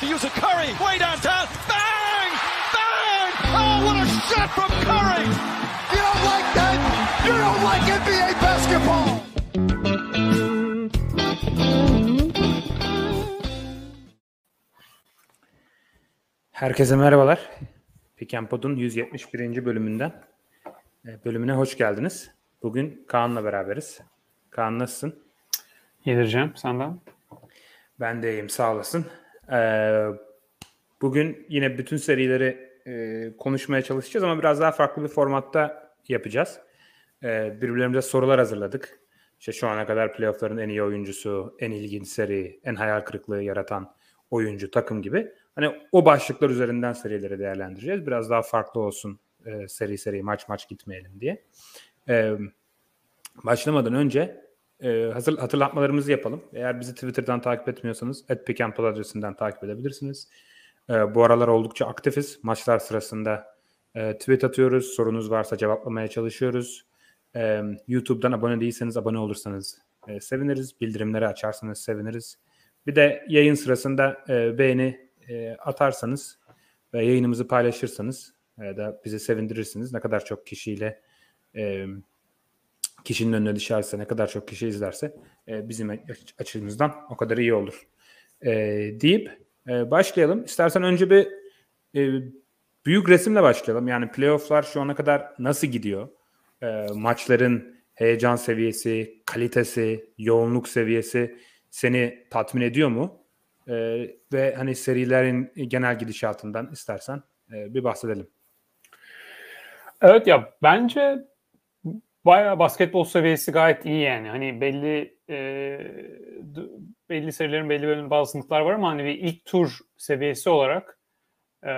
To use a Curry way downtown. Bang! Bang! Oh, what a shot from Curry! You don't like that? You don't like NBA basketball! Herkese merhabalar. Pikenpod'un 171. bölümünden e, bölümüne hoş geldiniz. Bugün Kaan'la beraberiz. Kaan nasılsın? Yedireceğim senden. Ben de iyiyim sağ olasın. Ee, bugün yine bütün serileri e, konuşmaya çalışacağız ama biraz daha farklı bir formatta yapacağız. Ee, birbirlerimize sorular hazırladık. İşte şu ana kadar playoffların en iyi oyuncusu, en ilginç seri, en hayal kırıklığı yaratan oyuncu, takım gibi. Hani o başlıklar üzerinden serileri değerlendireceğiz. Biraz daha farklı olsun e, seri seri maç maç gitmeyelim diye. E, başlamadan önce e, hazır hatırlatmalarımızı yapalım. Eğer bizi Twitter'dan takip etmiyorsanız @pickandpol adresinden takip edebilirsiniz. E, bu aralar oldukça aktifiz. Maçlar sırasında e, tweet atıyoruz. Sorunuz varsa cevaplamaya çalışıyoruz. E, YouTube'dan abone değilseniz abone olursanız e, seviniriz. Bildirimleri açarsanız seviniriz. Bir de yayın sırasında e, beğeni e, atarsanız ve yayınımızı paylaşırsanız e, da bizi sevindirirsiniz. Ne kadar çok kişiyle e, kişinin önüne düşerse, ne kadar çok kişi izlerse e, bizim açımızdan o kadar iyi olur. E, deyip e, başlayalım. İstersen önce bir e, büyük resimle başlayalım. Yani playofflar şu ana kadar nasıl gidiyor? E, maçların heyecan seviyesi, kalitesi, yoğunluk seviyesi seni tatmin ediyor mu? E, ve hani serilerin genel gidişatından istersen e, bir bahsedelim. Evet ya bence bayağı basketbol seviyesi gayet iyi yani. Hani belli e, belli serilerin belli bölümünde bazı sınıflar var ama hani bir ilk tur seviyesi olarak e,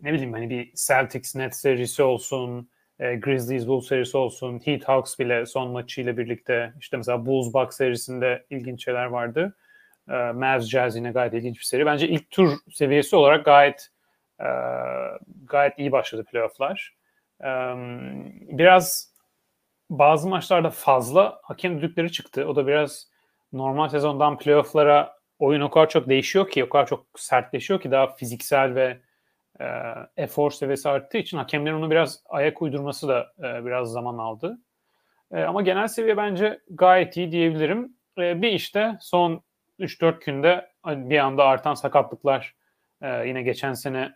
ne bileyim hani bir Celtics Nets serisi olsun, e, Grizzlies Bulls serisi olsun, Heat Hawks bile son maçıyla birlikte işte mesela Bulls Bucks serisinde ilginç şeyler vardı. E, Mavs Jazz yine gayet ilginç bir seri. Bence ilk tur seviyesi olarak gayet e, gayet iyi başladı playofflar. E, biraz bazı maçlarda fazla hakem düdükleri çıktı. O da biraz normal sezondan playofflara oyun o kadar çok değişiyor ki, o kadar çok sertleşiyor ki daha fiziksel ve e, efor seviyesi arttığı için hakemlerin onu biraz ayak uydurması da e, biraz zaman aldı. E, ama genel seviye bence gayet iyi diyebilirim. E, bir işte son 3-4 günde bir anda artan sakatlıklar e, yine geçen sene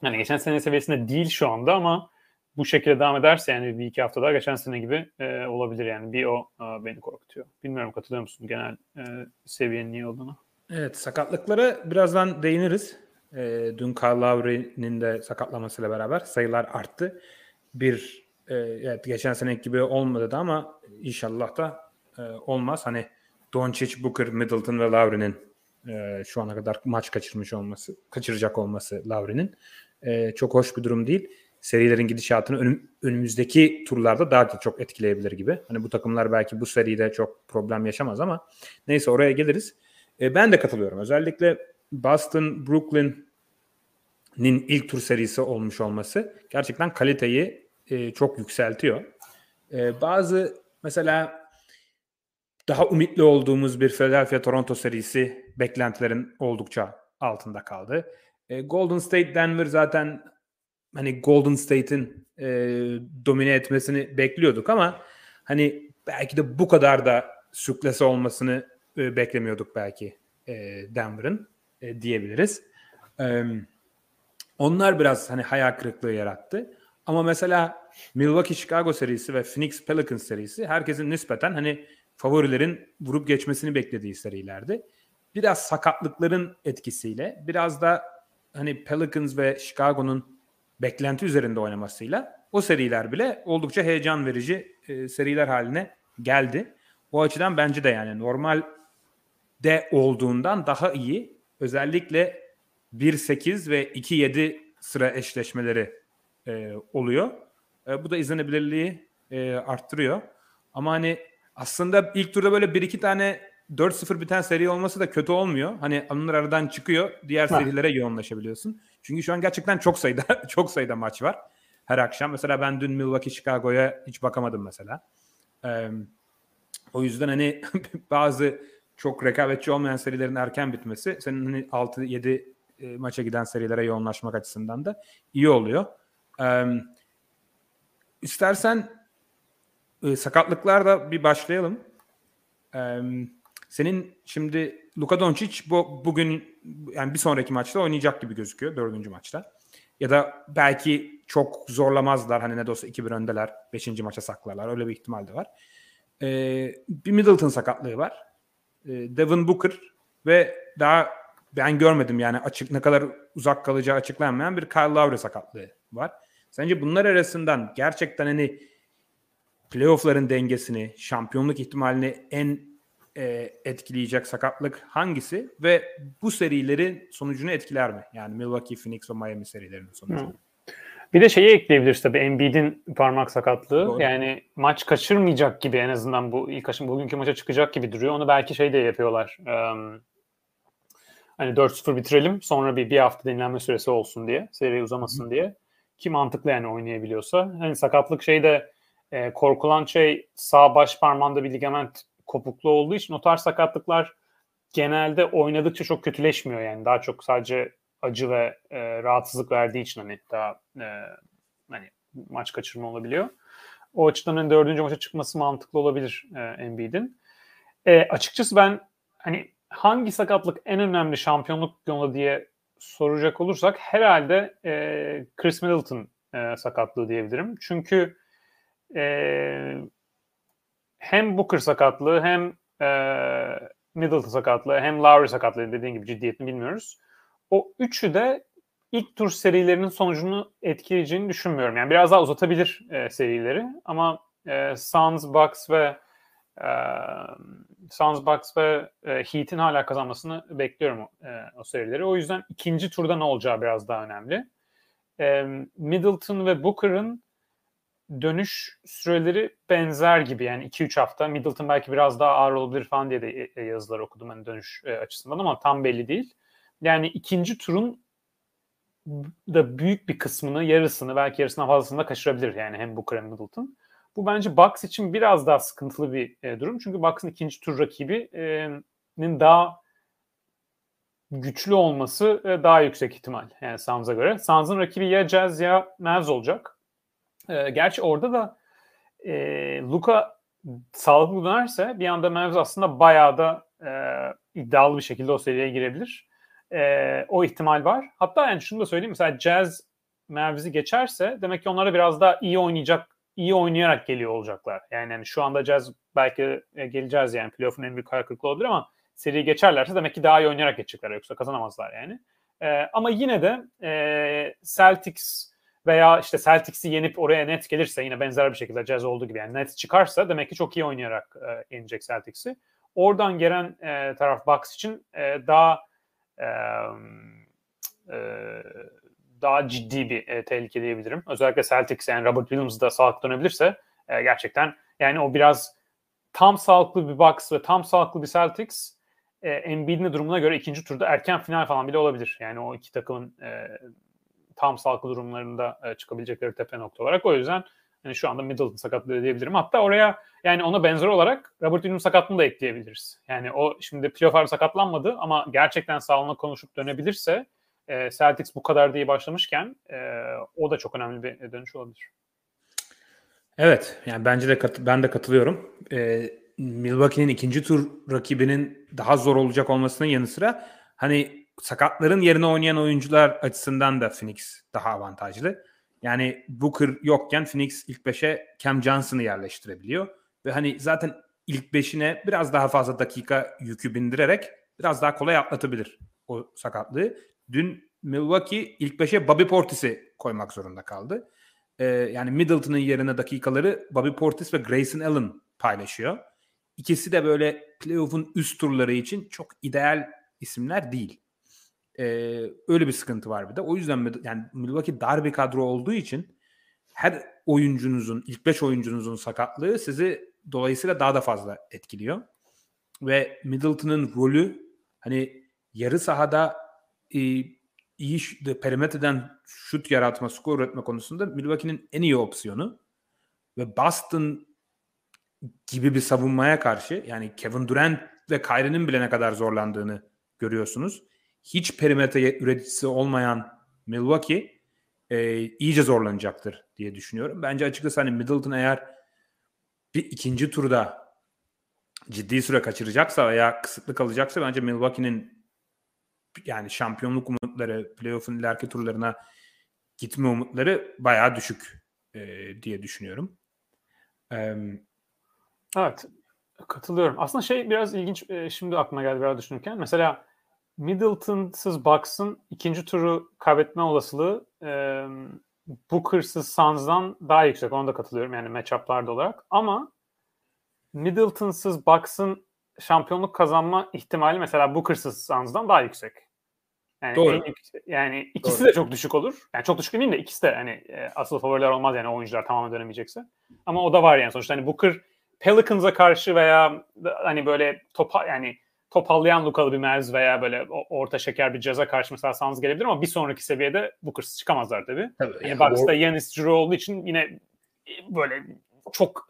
hani geçen sene seviyesinde değil şu anda ama bu şekilde devam ederse yani bir iki hafta daha geçen sene gibi e, olabilir yani. Bir o e, beni korkutuyor. Bilmiyorum katılıyor musun genel e, seviyenin iyi olduğunu? Evet sakatlıklara birazdan değiniriz. E, dün Kyle Lowry'nin de sakatlamasıyla beraber sayılar arttı. Bir e, evet geçen sene gibi olmadı da ama inşallah da e, olmaz. Hani Doncic, Booker, Middleton ve Lowry'nin e, şu ana kadar maç kaçırmış olması, kaçıracak olması Lowry'nin e, çok hoş bir durum değil serilerin gidişatını önüm, önümüzdeki turlarda daha da çok etkileyebilir gibi. Hani bu takımlar belki bu seride çok problem yaşamaz ama neyse oraya geliriz. E, ben de katılıyorum. Özellikle Boston, Brooklyn'in ilk tur serisi olmuş olması gerçekten kaliteyi e, çok yükseltiyor. E, bazı mesela daha ümitli olduğumuz bir Philadelphia Toronto serisi beklentilerin oldukça altında kaldı. E, Golden State Denver zaten hani Golden State'in e, domine etmesini bekliyorduk ama hani belki de bu kadar da sürklese olmasını e, beklemiyorduk belki e, Denver'ın e, diyebiliriz. E, onlar biraz hani hayal kırıklığı yarattı. Ama mesela Milwaukee Chicago serisi ve Phoenix Pelicans serisi herkesin nispeten hani favorilerin vurup geçmesini beklediği serilerdi. Biraz sakatlıkların etkisiyle biraz da hani Pelicans ve Chicago'nun beklenti üzerinde oynamasıyla o seriler bile oldukça heyecan verici e, seriler haline geldi. O açıdan bence de yani normal de olduğundan daha iyi. Özellikle 1-8 ve 2-7 sıra eşleşmeleri e, oluyor. E, bu da izlenebilirliği e, arttırıyor. Ama hani aslında ilk turda böyle 1-2 tane 4-0 biten seri olması da kötü olmuyor. Hani onlar aradan çıkıyor. Diğer ha. serilere yoğunlaşabiliyorsun. Çünkü şu an gerçekten çok sayıda çok sayıda maç var her akşam. Mesela ben dün Milwaukee Chicago'ya hiç bakamadım mesela. Ee, o yüzden hani bazı çok rekabetçi olmayan serilerin erken bitmesi senin hani 6-7 e, maça giden serilere yoğunlaşmak açısından da iyi oluyor. Ee, istersen e, sakatlıklarla bir başlayalım. Ee, senin şimdi Luka Doncic bu, bugün yani bir sonraki maçta oynayacak gibi gözüküyor dördüncü maçta. Ya da belki çok zorlamazlar hani ne de olsa 2-1 öndeler. Beşinci maça saklarlar. Öyle bir ihtimal de var. Ee, bir Middleton sakatlığı var. Ee, Devin Booker ve daha ben görmedim yani açık ne kadar uzak kalacağı açıklanmayan bir Kyle Lowry sakatlığı var. Sence bunlar arasından gerçekten hani playoff'ların dengesini, şampiyonluk ihtimalini en e, etkileyecek sakatlık hangisi ve bu serilerin sonucunu etkiler mi? Yani Milwaukee, Phoenix ve Miami serilerinin sonucunu. Bir de şeyi ekleyebiliriz tabii Embiid'in parmak sakatlığı. Doğru. Yani maç kaçırmayacak gibi en azından bu ilk aşım bugünkü maça çıkacak gibi duruyor. Onu belki şey de yapıyorlar. Um, hani 4-0 bitirelim sonra bir, bir hafta dinlenme süresi olsun diye. Seri uzamasın Hı. diye. Ki mantıklı yani oynayabiliyorsa. Hani sakatlık şey de e, korkulan şey sağ baş parmağında bir ligament kopukluğu olduğu için o tarz sakatlıklar genelde oynadıkça çok kötüleşmiyor yani. Daha çok sadece acı ve e, rahatsızlık verdiği için hani daha e, hani maç kaçırma olabiliyor. O açıdan hani dördüncü maça çıkması mantıklı olabilir e, Embiid'in. E, açıkçası ben hani hangi sakatlık en önemli şampiyonluk yolu diye soracak olursak herhalde e, Chris Middleton e, sakatlığı diyebilirim. Çünkü e, hem Booker sakatlığı hem e, Middleton sakatlığı hem Lowry sakatlığı dediğin gibi ciddiyetini bilmiyoruz. O üçü de ilk tur serilerinin sonucunu etkileyeceğini düşünmüyorum. Yani biraz daha uzatabilir e, serileri ama e, Suns, Bucks ve e, Suns, Bucks ve e, Heat'in hala kazanmasını bekliyorum e, o serileri. O yüzden ikinci turda ne olacağı biraz daha önemli. E, Middleton ve Booker'ın dönüş süreleri benzer gibi yani 2-3 hafta. Middleton belki biraz daha ağır olabilir falan diye de e, e, yazılar okudum hani dönüş e, açısından ama tam belli değil. Yani ikinci turun da büyük bir kısmını, yarısını belki yarısından fazlasını da kaçırabilir yani hem Booker hem Middleton. Bu bence Bucks için biraz daha sıkıntılı bir durum. Çünkü Bucks'ın ikinci tur rakibinin daha güçlü olması daha yüksek ihtimal yani Suns'a göre. Suns'ın rakibi ya Jazz ya Mavs olacak. E, gerçi orada da e, Luka sağlıklı dönerse bir anda Mavs aslında bayağı da e, iddialı bir şekilde o seriye girebilir. E, o ihtimal var. Hatta yani şunu da söyleyeyim. Mesela Jazz Mavs'i geçerse demek ki onlara biraz daha iyi oynayacak iyi oynayarak geliyor olacaklar. Yani, yani şu anda Jazz belki e, geleceğiz yani playoff'un en büyük hayal olabilir ama seriyi geçerlerse demek ki daha iyi oynayarak geçecekler yoksa kazanamazlar yani. E, ama yine de e, Celtics veya işte Celtics'i yenip oraya net gelirse yine benzer bir şekilde Jazz olduğu gibi yani net çıkarsa demek ki çok iyi oynayarak e, yenecek Celtics'i. Oradan gelen e, taraf Bucks için e, daha e, e, daha ciddi bir e, tehlike diyebilirim. Özellikle Celtics yani Robert Williams da sağlıklı dönebilirse e, gerçekten yani o biraz tam sağlıklı bir Bucks ve tam sağlıklı bir Celtics e, Embiid'in durumuna göre ikinci turda erken final falan bile olabilir. Yani o iki takımın e, tam sağlıklı durumlarında e, çıkabilecekleri tepe nokta olarak. O yüzden yani şu anda Middleton sakatlığı diyebilirim. Hatta oraya yani ona benzer olarak Robert Williams sakatlığını da ekleyebiliriz. Yani o şimdi playoff sakatlanmadı ama gerçekten sağlığına konuşup dönebilirse e, Celtics bu kadar diye başlamışken e, o da çok önemli bir dönüş olabilir. Evet, yani bence de kat, ben de katılıyorum. Ee, Milwaukee'nin ikinci tur rakibinin daha zor olacak olmasının yanı sıra hani sakatların yerine oynayan oyuncular açısından da Phoenix daha avantajlı. Yani Booker yokken Phoenix ilk 5'e Cam Johnson'ı yerleştirebiliyor. Ve hani zaten ilk 5'ine biraz daha fazla dakika yükü bindirerek biraz daha kolay atlatabilir o sakatlığı. Dün Milwaukee ilk 5'e Bobby Portis'i koymak zorunda kaldı. Ee, yani Middleton'ın yerine dakikaları Bobby Portis ve Grayson Allen paylaşıyor. İkisi de böyle playoff'un üst turları için çok ideal isimler değil. Ee, öyle bir sıkıntı var bir de. O yüzden yani Milwaukee dar bir kadro olduğu için her oyuncunuzun, ilk 5 oyuncunuzun sakatlığı sizi dolayısıyla daha da fazla etkiliyor. Ve Middleton'ın rolü hani yarı sahada e, iyi de perimetreden şut yaratma, skor üretme konusunda Milwaukee'nin en iyi opsiyonu. Ve Boston gibi bir savunmaya karşı yani Kevin Durant ve Kyrie'nin bile ne kadar zorlandığını görüyorsunuz. Hiç perimetre üreticisi olmayan Milwaukee e, iyice zorlanacaktır diye düşünüyorum. Bence açıkçası hani Middleton eğer bir ikinci turda ciddi süre kaçıracaksa veya kısıtlı kalacaksa bence Milwaukee'nin yani şampiyonluk umutları, playoff'un ileriki turlarına gitme umutları bayağı düşük e, diye düşünüyorum. E, evet, katılıyorum. Aslında şey biraz ilginç e, şimdi aklıma geldi biraz düşünürken. Mesela Middleton'sız Bucks'ın ikinci turu kaybetme olasılığı e, Booker'sız Suns'dan daha yüksek. Ona da katılıyorum yani matchup'larda olarak. Ama Middleton'sız Bucks'ın şampiyonluk kazanma ihtimali mesela Booker'sız Suns'dan daha yüksek. Yani Doğru. En, yani ikisi Doğru. de çok düşük olur. Yani çok düşük demeyeyim de ikisi de hani e, asıl favoriler olmaz yani oyuncular tamamen dönemeyecekse. Ama o da var yani sonuçta hani Booker Pelicans'a karşı veya hani böyle topa yani topallayan Lukalı bir Mavs veya böyle orta şeker bir Jazz'a karşı mesela Suns gelebilir ama bir sonraki seviyede Booker'sız çıkamazlar tabii. Tabii. Yani Yani Bucks'ta Yanis Drew olduğu için yine böyle çok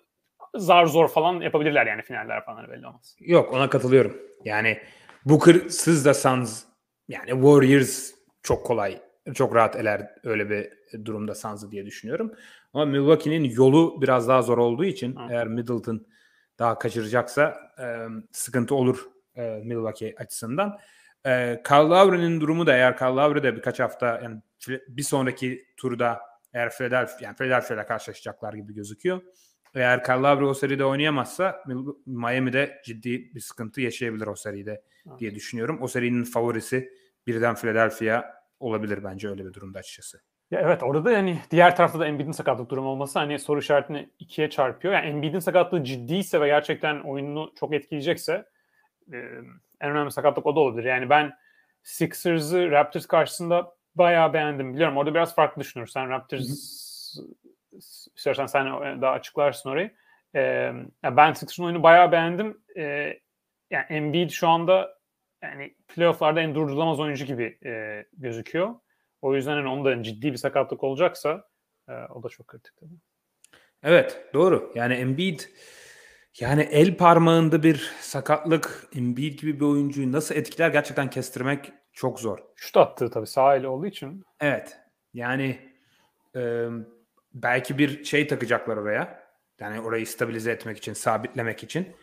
zar zor falan yapabilirler yani finaller falan hani belli olmaz. Yok ona katılıyorum. Yani Booker'sız da Suns yani Warriors çok kolay çok rahat eler öyle bir durumda Suns'ı diye düşünüyorum. Ama Milwaukee'nin yolu biraz daha zor olduğu için Hı. eğer Middleton daha kaçıracaksa e, sıkıntı olur e, Milwaukee açısından. E, Kyle Lowry'nin durumu da eğer Kyle Lowry de birkaç hafta yani bir sonraki turda eğer Philadelphia yani Philadelphia ile karşılaşacaklar gibi gözüküyor. Eğer Kyle Lowry o seride oynayamazsa Miami'de ciddi bir sıkıntı yaşayabilir o seride diye düşünüyorum. O serinin favorisi birden Philadelphia olabilir bence öyle bir durumda açıkçası. Ya evet orada da yani diğer tarafta da Embiid'in sakatlık durumu olması hani soru işaretini ikiye çarpıyor. Yani Embiid'in sakatlığı ciddiyse ve gerçekten oyununu çok etkileyecekse e, en önemli sakatlık o da olabilir. Yani ben Sixers'ı Raptors karşısında bayağı beğendim. Biliyorum orada biraz farklı düşünürsen Raptors istersen sen daha açıklarsın orayı. E, ben Sixers'ın oyunu bayağı beğendim. E, yani Embiid şu anda yani playofflarda en durdurulamaz oyuncu gibi e, gözüküyor. O yüzden hani onun da ciddi bir sakatlık olacaksa e, o da çok kritik tabii. Evet doğru. Yani Embiid yani el parmağında bir sakatlık Embiid gibi bir oyuncuyu nasıl etkiler gerçekten kestirmek çok zor. Şut attığı tabii sağ eli olduğu için. Evet. Yani e, belki bir şey takacaklar oraya. Yani orayı stabilize etmek için, sabitlemek için.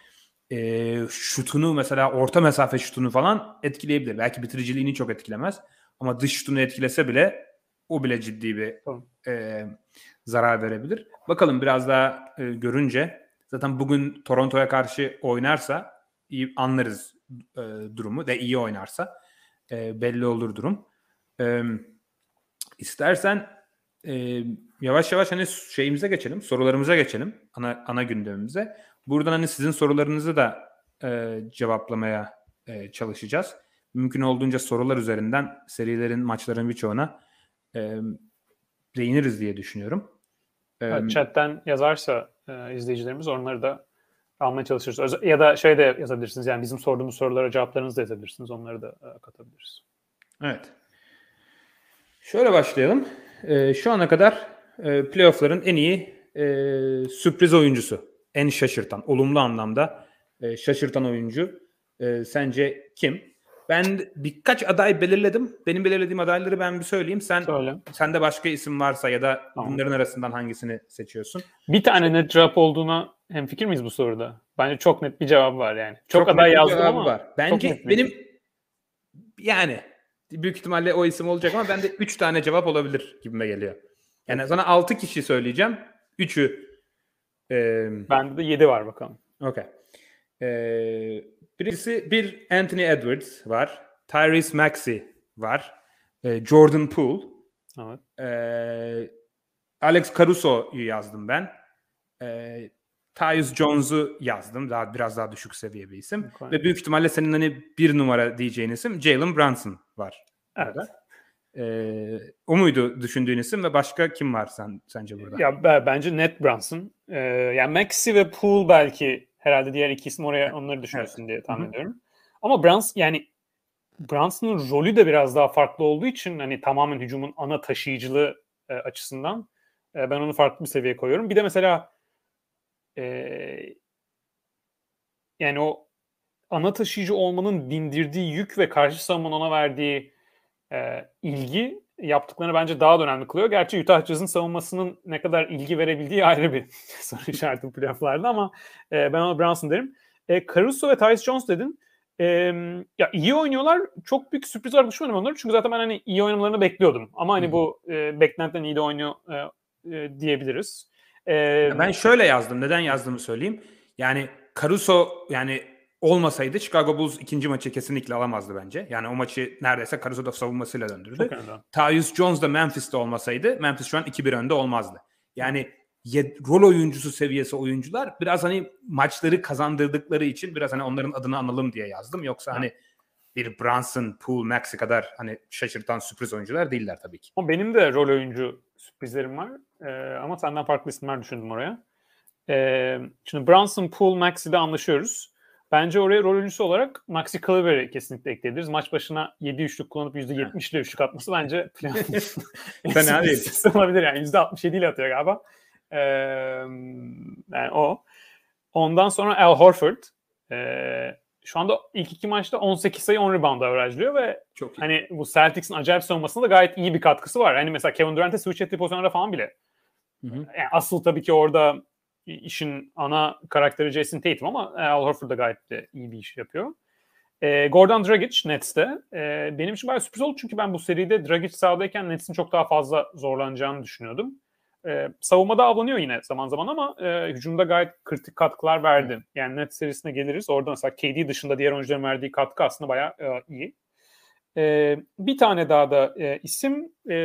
E, şutunu mesela orta mesafe şutunu falan etkileyebilir. Belki bitiriciliğini çok etkilemez. Ama dış şutunu etkilese bile o bile ciddi bir Tamam. e, zarar verebilir. Bakalım biraz daha e, görünce zaten bugün Toronto'ya karşı oynarsa iyi anlarız e, durumu ve iyi oynarsa e, belli olur durum. E, istersen e, yavaş yavaş hani şeyimize geçelim, sorularımıza geçelim, ana ana gündemimize. Buradan hani sizin sorularınızı da e, cevaplamaya e, çalışacağız. Mümkün olduğunca sorular üzerinden serilerin, maçların birçoğuna e, değiniriz diye düşünüyorum. E, Evet, chatten yazarsa e, izleyicilerimiz onları da almaya çalışırız. Ya da şey de yazabilirsiniz yani bizim sorduğumuz sorulara cevaplarınızı da yazabilirsiniz. Onları da e, katabiliriz. Evet. Şöyle başlayalım. Ee, şu ana kadar e, playoff'ların en iyi e, sürpriz oyuncusu. En şaşırtan, olumlu anlamda e, şaşırtan oyuncu. E, sence kim? Ben birkaç aday belirledim. Benim belirlediğim adayları ben bir söyleyeyim. Sen Söyle. sende başka isim varsa ya da Tamam. bunların arasından hangisini seçiyorsun? Bir tane net cevap olduğuna hem fikir miyiz bu soruda? Bence çok net bir cevap var yani. Çok, aday net bir yazdım ama var. Bence benim yani büyük ihtimalle o isim olacak ama bende 3 tane cevap olabilir gibime geliyor. Yani sana 6 kişi söyleyeceğim. 3'ü e, bende de 7 var bakalım. okey. E, birisi bir Anthony Edwards var. Tyrese Maxey var. e, Jordan Poole. Evet. e, Alex Caruso'yu yazdım ben. E, Tyus Jones'u yazdım. Daha biraz daha düşük seviye bir isim. Okay. Ve büyük ihtimalle senin hani bir numara diyeceğin isim Jalen Brunson var. Evet. Ee, o muydu düşündüğün isim ve başka kim var sen sence burada? Ya be- bence net Brunson. Ee, yani Maxi ve Poole belki herhalde diğer iki isim oraya onları düşünüyorsun diye tahmin Hı hı. ediyorum. Ama Brunson yani Brunson'ın rolü de biraz daha farklı olduğu için hani tamamen hücumun ana taşıyıcılığı e, açısından e, ben onu farklı bir seviyeye koyuyorum. Bir de mesela e, yani o ana taşıyıcı olmanın bindirdiği yük ve karşı savunmanın ona verdiği e, ilgi yaptıklarını bence daha da önemli kılıyor. Gerçi Utah Jazz'ın savunmasının ne kadar ilgi verebildiği ayrı bir soru işareti playofflarda ama e, ben ona Brunson derim. E, Caruso ve Tyus Jones dedin. E, ya iyi oynuyorlar. Çok büyük sürpriz var düşünmedim onları. Çünkü zaten ben hani iyi oynamalarını bekliyordum. Ama hani bu e, beklentiden iyi de oynuyor e, e, diyebiliriz. E, ben şöyle yazdım. Neden yazdığımı söyleyeyim. Yani Caruso yani olmasaydı Chicago Bulls ikinci maçı kesinlikle alamazdı bence. Yani o maçı neredeyse da savunmasıyla döndürdü. Tyus Jones da Memphis'te olmasaydı Memphis şu an 2-1 önde olmazdı. Yani rol oyuncusu seviyesi oyuncular biraz hani maçları kazandırdıkları için biraz hani onların adını analım diye yazdım. Yoksa hani bir Brunson, Poole, Maxi kadar hani şaşırtan sürpriz oyuncular değiller tabii ki. Ama benim de rol oyuncu sürprizlerim var. Ee, ama senden farklı isimler düşündüm oraya. Ee, şimdi Brunson, Poole, Maxi'de anlaşıyoruz. Bence oraya rol oyuncusu olarak Maxi Cleaver'ı kesinlikle ekleyebiliriz. Maç başına 7 üçlük kullanıp %70 ile üçlük atması bence Fena değil. olabilir yani. %67 ile atıyor galiba. Ee, yani o. Ondan sonra Al Horford. Ee, şu anda ilk iki maçta 18 sayı 10 rebound averajlıyor ve Çok iyi. hani bu Celtics'in acayip savunmasında da gayet iyi bir katkısı var. Hani mesela Kevin Durant'e switch ettiği pozisyonlarda falan bile. Hı hı. Yani asıl tabii ki orada işin ana karakteri Jason Tatum ama Al Horford da gayet de iyi bir iş yapıyor. E, Gordon Dragic Nets'te. E, benim için bayağı sürpriz oldu çünkü ben bu seride Dragic sahadayken Nets'in çok daha fazla zorlanacağını düşünüyordum. E, savunmada avlanıyor yine zaman zaman ama e, hücumda gayet kritik katkılar verdi. Yani net serisine geliriz. Orada mesela KD dışında diğer oyuncuların verdiği katkı aslında bayağı e, iyi. E, bir tane daha da e, isim e,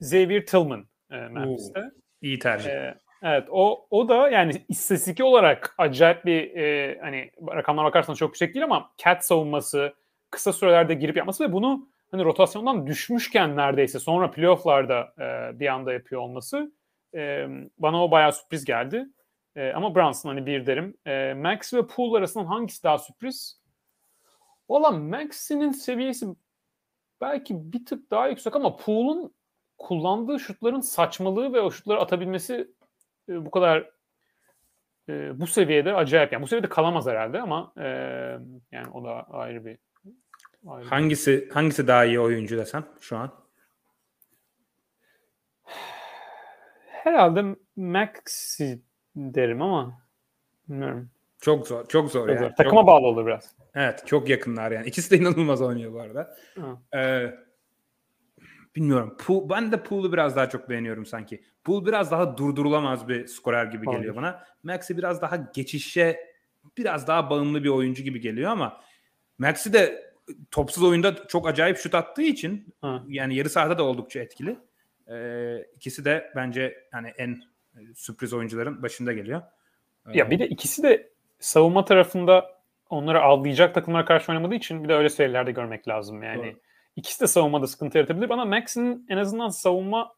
Xavier Tillman e, Memphis'te. Oo, iyi tercih. E, Evet o o da yani istatistik olarak acayip bir e, hani rakamlar bakarsanız çok yüksek değil ama cat savunması kısa sürelerde girip yapması ve bunu hani rotasyondan düşmüşken neredeyse sonra playofflarda e, bir anda yapıyor olması e, bana o bayağı sürpriz geldi. E, ama Brunson hani bir derim. E, Max ve Poole arasından hangisi daha sürpriz? Valla Max'inin seviyesi belki bir tık daha yüksek ama Poole'un kullandığı şutların saçmalığı ve o şutları atabilmesi e, bu kadar e, bu seviyede acayip. Yani bu seviyede kalamaz herhalde ama e, yani o da ayrı bir ayrı hangisi bir... hangisi daha iyi oyuncu desem şu an? Herhalde Maxi derim ama bilmiyorum. Çok zor. Çok zor. Çok yani. zor. Takıma çok... bağlı olur biraz. Evet. Çok yakınlar yani. İkisi de inanılmaz oynuyor bu arada. Ee, bilmiyorum. Pool, ben de Pool'u biraz daha çok beğeniyorum sanki. Pool biraz daha durdurulamaz bir skorer gibi Aynen. geliyor bana. Maxi biraz daha geçişe biraz daha bağımlı bir oyuncu gibi geliyor ama Maxi de topsuz oyunda çok acayip şut attığı için ha. yani yarı sahada da oldukça etkili. Ee, ikisi de bence yani en e, sürpriz oyuncuların başında geliyor. Ee, ya bir de ikisi de savunma tarafında onları avlayacak takımlara karşı oynamadığı için bir de öyle serilerde görmek lazım. Yani Doğru. İkisi de savunmada sıkıntı yaratabilir. Bana Max'in en azından savunma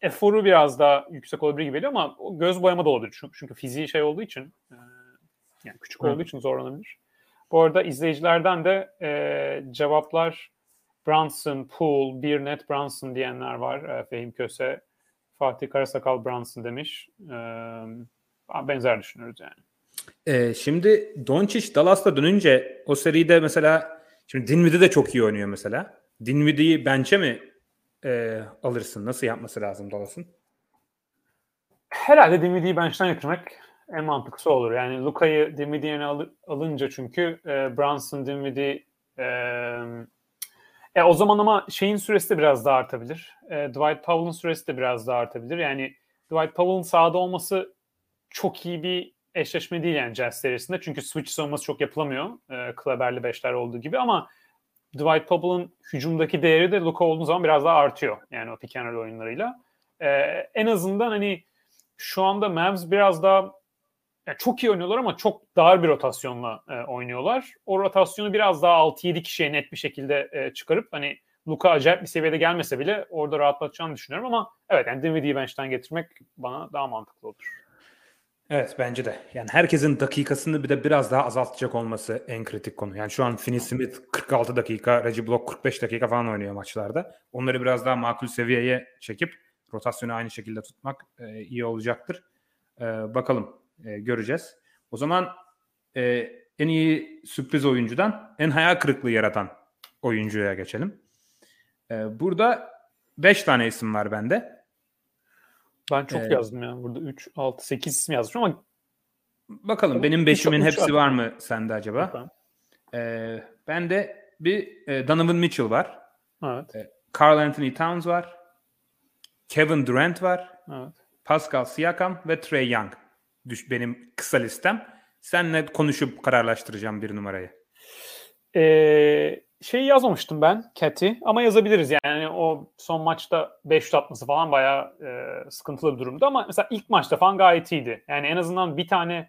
eforu biraz daha yüksek olabilir gibi geliyor ama göz boyama da olabilir. Çünkü, çünkü fiziği şey olduğu için e, yani küçük olduğu için zorlanabilir. Bu arada izleyicilerden de e, cevaplar Brunson, Pool, bir net Brunson diyenler var. E, Fehim Köse, Fatih Karasakal Brunson demiş. E, benzer düşünüyoruz yani. E, şimdi Doncic Dallas'ta dönünce o seride mesela şimdi Dinwiddie de çok iyi oynuyor mesela. Dinwiddie'yi bench'e mi e, alırsın? Nasıl yapması lazım Dallas'ın? Herhalde Dinwiddie'yi bench'ten getirmek en mantıklısı olur. Yani Luka'yı Dinwiddie'ye al- alınca çünkü e, Brunson, Dinwiddie e, e, o zaman ama şeyin süresi de biraz daha artabilir. E, Dwight Powell'ın süresi de biraz daha artabilir. Yani Dwight Powell'ın sahada olması çok iyi bir eşleşme değil yani Jazz serisinde. Çünkü switch savunması çok yapılamıyor. E, Kleber'li beşler olduğu gibi ama Dwight Powell'ın hücumdaki değeri de Luka olduğu zaman biraz daha artıyor. Yani o pick and roll oyunlarıyla. Ee, en azından hani şu anda Mavs biraz daha yani çok iyi oynuyorlar ama çok dar bir rotasyonla e, oynuyorlar. O rotasyonu biraz daha 6-7 kişiye net bir şekilde e, çıkarıp hani Luka acayip bir seviyede gelmese bile orada rahatlatacağını düşünüyorum ama evet yani Dinwiddie'yi bench'ten getirmek bana daha mantıklı olur. Evet bence de. Yani herkesin dakikasını bir de biraz daha azaltacak olması en kritik konu. Yani şu an Finney Smith 46 dakika, Reggie Block 45 dakika falan oynuyor maçlarda. Onları biraz daha makul seviyeye çekip rotasyonu aynı şekilde tutmak e, iyi olacaktır. E, bakalım e, göreceğiz. O zaman e, en iyi sürpriz oyuncudan en hayal kırıklığı yaratan oyuncuya geçelim. Ee, burada 5 tane isim var bende. Ben çok Ee, yazdım ya. Burada 3, 6, 8 isim yazmışım ama Bakalım benim Üç- beşimin üç hepsi var. mı sende acaba? Tamam. Ee, bende bir e, Donovan Mitchell var. evet. Carl Anthony Towns var. Kevin Durant var. Evet. Pascal Siakam ve Trey Young. Düş benim kısa listem. Seninle konuşup kararlaştıracağım bir numarayı. Ee, şeyi yazmamıştım ben Cat'i ama yazabiliriz yani o son maçta 5 şut atması falan bayağı e, sıkıntılı bir durumdu ama mesela ilk maçta falan gayet iyiydi. Yani en azından bir tane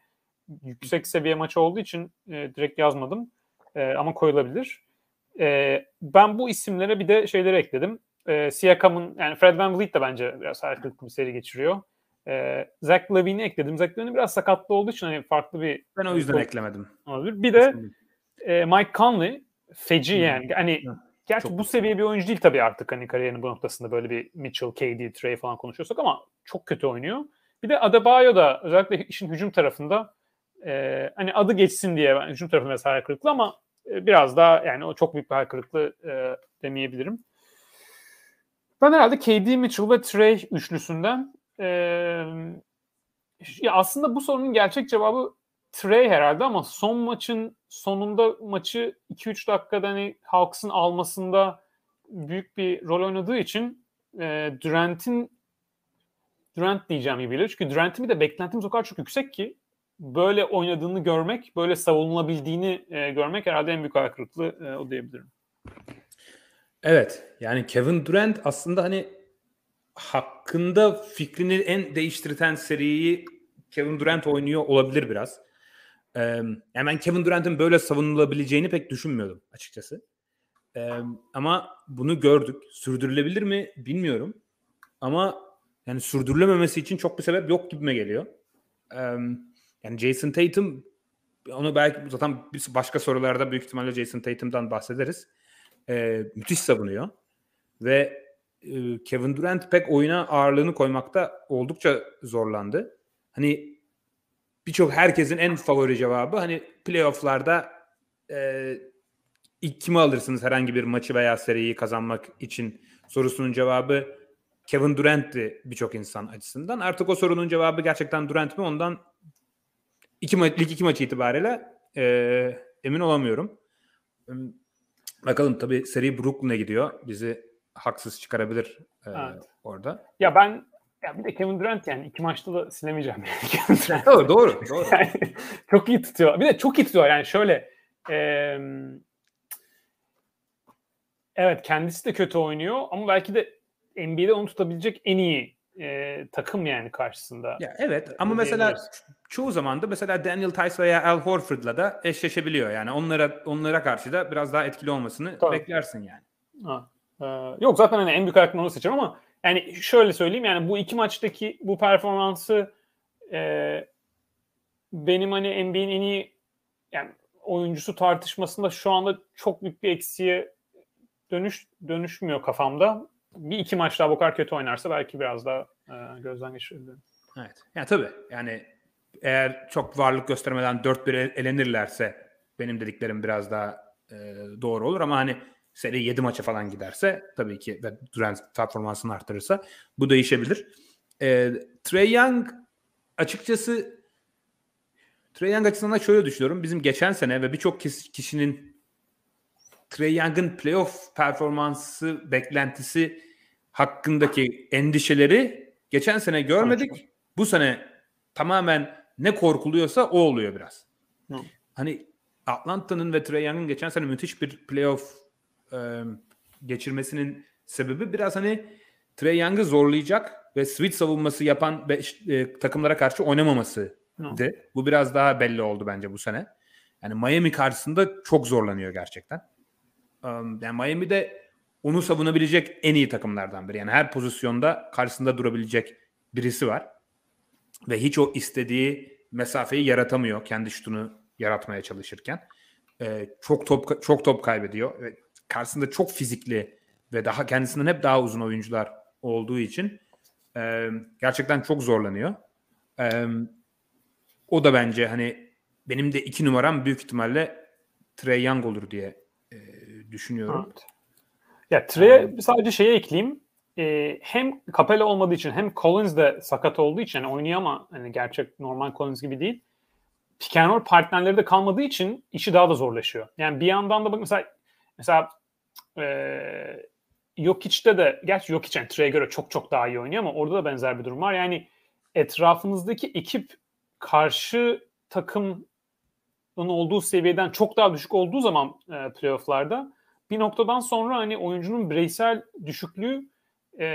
yüksek seviye maçı olduğu için e, direkt yazmadım E, ama koyulabilir. E, ben bu isimlere bir de şeyleri ekledim. E, Siakam'ın yani Fred VanVleet de bence biraz harikalıklı bir seri geçiriyor. E, Zach Lavine'i ekledim. Zach Lavine biraz sakatlı olduğu için hani farklı bir Ben o yüzden eklemedim. olabilir. Bir de e, Mike Conley feci yani. Hani gerçi Çok bu seviye bir oyuncu değil tabii artık hani kariyerinin bu noktasında böyle bir Mitchell, KD, Trey falan konuşuyorsak ama çok kötü oynuyor. Bir de Adebayo da özellikle işin hücum tarafında e, hani adı geçsin diye ben hücum tarafında mesela hayal kırıklığı ama e, biraz daha yani o çok büyük bir hayal kırıklığı e, demeyebilirim. Ben herhalde KD, Mitchell ve Trey üçlüsünden e, ya aslında bu sorunun gerçek cevabı Trey herhalde ama son maçın sonunda maçı 2-3 dakikada hani Hawks'ın almasında büyük bir rol oynadığı için e, Durant'in Durant diyeceğim gibi geliyor. Çünkü Durant'in bir de beklentimiz o kadar çok yüksek ki böyle oynadığını görmek, böyle savunulabildiğini e, görmek herhalde en büyük hayal kırıklığı e, o diyebilirim. Evet. Yani Kevin Durant aslında hani hakkında fikrini en değiştirten seriyi Kevin Durant oynuyor olabilir biraz. Ee, yani ben Kevin Durant'in böyle savunulabileceğini pek düşünmüyordum açıkçası. Ama bunu gördük. Sürdürülebilir mi bilmiyorum. Ama yani sürdürülememesi için çok bir sebep yok gibime geliyor. Yani Jason Tatum onu belki zaten başka sorularda büyük ihtimalle Jason Tatum'dan bahsederiz. Müthiş savunuyor. Ve Kevin Durant pek oyuna ağırlığını koymakta oldukça zorlandı. Hani birçok herkesin en favori cevabı hani playofflarda e, ilk kimi alırsınız herhangi bir maçı veya seriyi kazanmak için sorusunun cevabı Kevin Durant'ti birçok insan açısından. Artık o sorunun cevabı gerçekten Durant mi ondan iki ma- lig iki maçı itibariyle e, emin olamıyorum. Bakalım tabii seri Brooklyn'e gidiyor. Bizi haksız çıkarabilir e, Evet. orada. Ya ben ya bir de Kevin Durant yani iki maçta da silemeyeceğim yani Kevin Durant. Doğru, doğru, doğru. Yani çok iyi tutuyor. Bir de çok iyi tutuyor. Yani şöyle e, evet kendisi de kötü oynuyor ama belki de NBA'de onu tutabilecek en iyi e, takım yani karşısında. Ya evet ama mesela çoğu zaman da mesela Daniel Tice veya Al Horford'la da eşleşebiliyor. Yani onlara onlara karşı da biraz daha etkili olmasını Tabii. beklersin yani. Ha. Ee, yok zaten hani en büyük ayaklarını onu seçerim ama yani şöyle söyleyeyim yani bu iki maçtaki bu performansı e, benim hani NBA'in en iyi yani oyuncusu tartışmasında şu anda çok büyük bir eksiğe dönüş dönüşmüyor kafamda. Bir iki maç daha bu kadar kötü oynarsa belki biraz daha e, gözden geçirebilirim. Evet. Ya tabii yani eğer çok varlık göstermeden 4-1 elenirlerse benim dediklerim biraz daha e, doğru olur ama hani seri 7 maça falan giderse tabii ki ve Durant performansını arttırırsa bu değişebilir. E, Trey Young açıkçası Trey Young açısından şöyle düşünüyorum. Bizim geçen sene ve birçok kişinin Trey Young'ın playoff performansı beklentisi hakkındaki endişeleri geçen sene görmedik. Bu sene tamamen ne korkuluyorsa o oluyor biraz. Hı. Hani Atlanta'nın ve Trey Young'ın geçen sene müthiş bir playoff e, geçirmesinin sebebi biraz hani Trey Young'ı zorlayacak ve switch savunması yapan ve, e, takımlara karşı oynamaması. Hı. Bu biraz daha belli oldu bence bu sene. Yani Miami karşısında çok zorlanıyor gerçekten. Um, yani Miami'de onu savunabilecek en iyi takımlardan biri. Yani her pozisyonda karşısında durabilecek birisi var. Ve hiç o istediği mesafeyi yaratamıyor kendi şutunu yaratmaya çalışırken. Ee, çok top çok top kaybediyor karşısında çok fizikli ve daha kendisinden hep daha uzun oyuncular olduğu için e, gerçekten çok zorlanıyor. E, o da bence hani benim de iki numaram büyük ihtimalle Trey Young olur diye e, düşünüyorum. Evet. Ya Trey'e sadece şeye ekleyeyim. E, hem Capella olmadığı için hem Collins de sakat olduğu için yani oynuyor ama hani gerçek normal Collins gibi değil. Pick partnerleri de kalmadığı için işi daha da zorlaşıyor. Yani bir yandan da bak mesela mesela e, Jokic'te de gerçi Jokic yani Trey'e göre çok çok daha iyi oynuyor ama orada da benzer bir durum var. Yani etrafınızdaki ekip karşı takımın olduğu seviyeden çok daha düşük olduğu zaman e, playofflarda bir noktadan sonra hani oyuncunun bireysel düşüklüğü e,